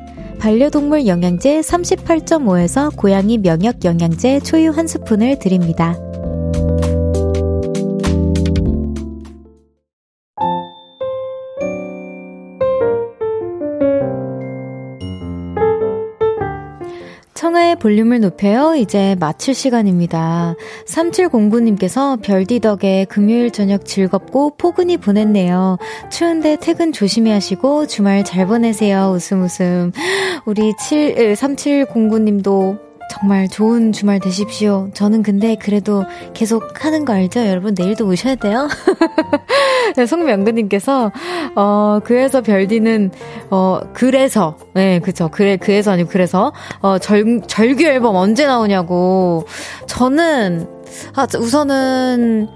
반려동물 영양제 38.5에서 고양이 면역 영양제 초유 한 스푼을 드립니다. 청하의 볼륨을 높여요. 이제 마칠 시간입니다. 3709님께서 별디 덕에 금요일 저녁 즐겁고 포근히 보냈네요. 추운데 퇴근 조심히 하시고 주말 잘 보내세요. 웃음 웃음. 우리 7, 3709님도 정말 좋은 주말 되십시오. 저는 근데 그래도 계속 하는 거 알죠? 여러분 내일도 오셔야 돼요. 네, 송명근님께서 어 그래서 별디는 어 그래서 네 그죠 그래 그래서 아니고 그래서 어 절 절규 앨범 언제 나오냐고 저는 아 우선은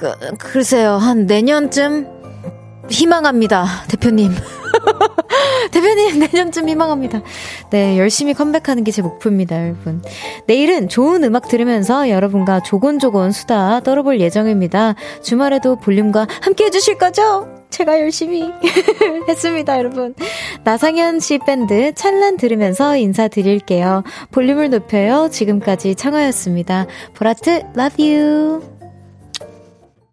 그, 글쎄요 한 내년쯤 희망합니다 대표님. 대표님, 내년쯤 희망합니다. 네, 열심히 컴백하는 게 제 목표입니다, 여러분. 내일은 좋은 음악 들으면서 여러분과 조곤조곤 수다 떨어볼 예정입니다. 주말에도 볼륨과 함께 해주실 거죠? 제가 열심히 했습니다, 여러분. 나상현 씨 밴드 찬란 들으면서 인사드릴게요. 볼륨을 높여요. 지금까지 청하였습니다. 보라트, love you.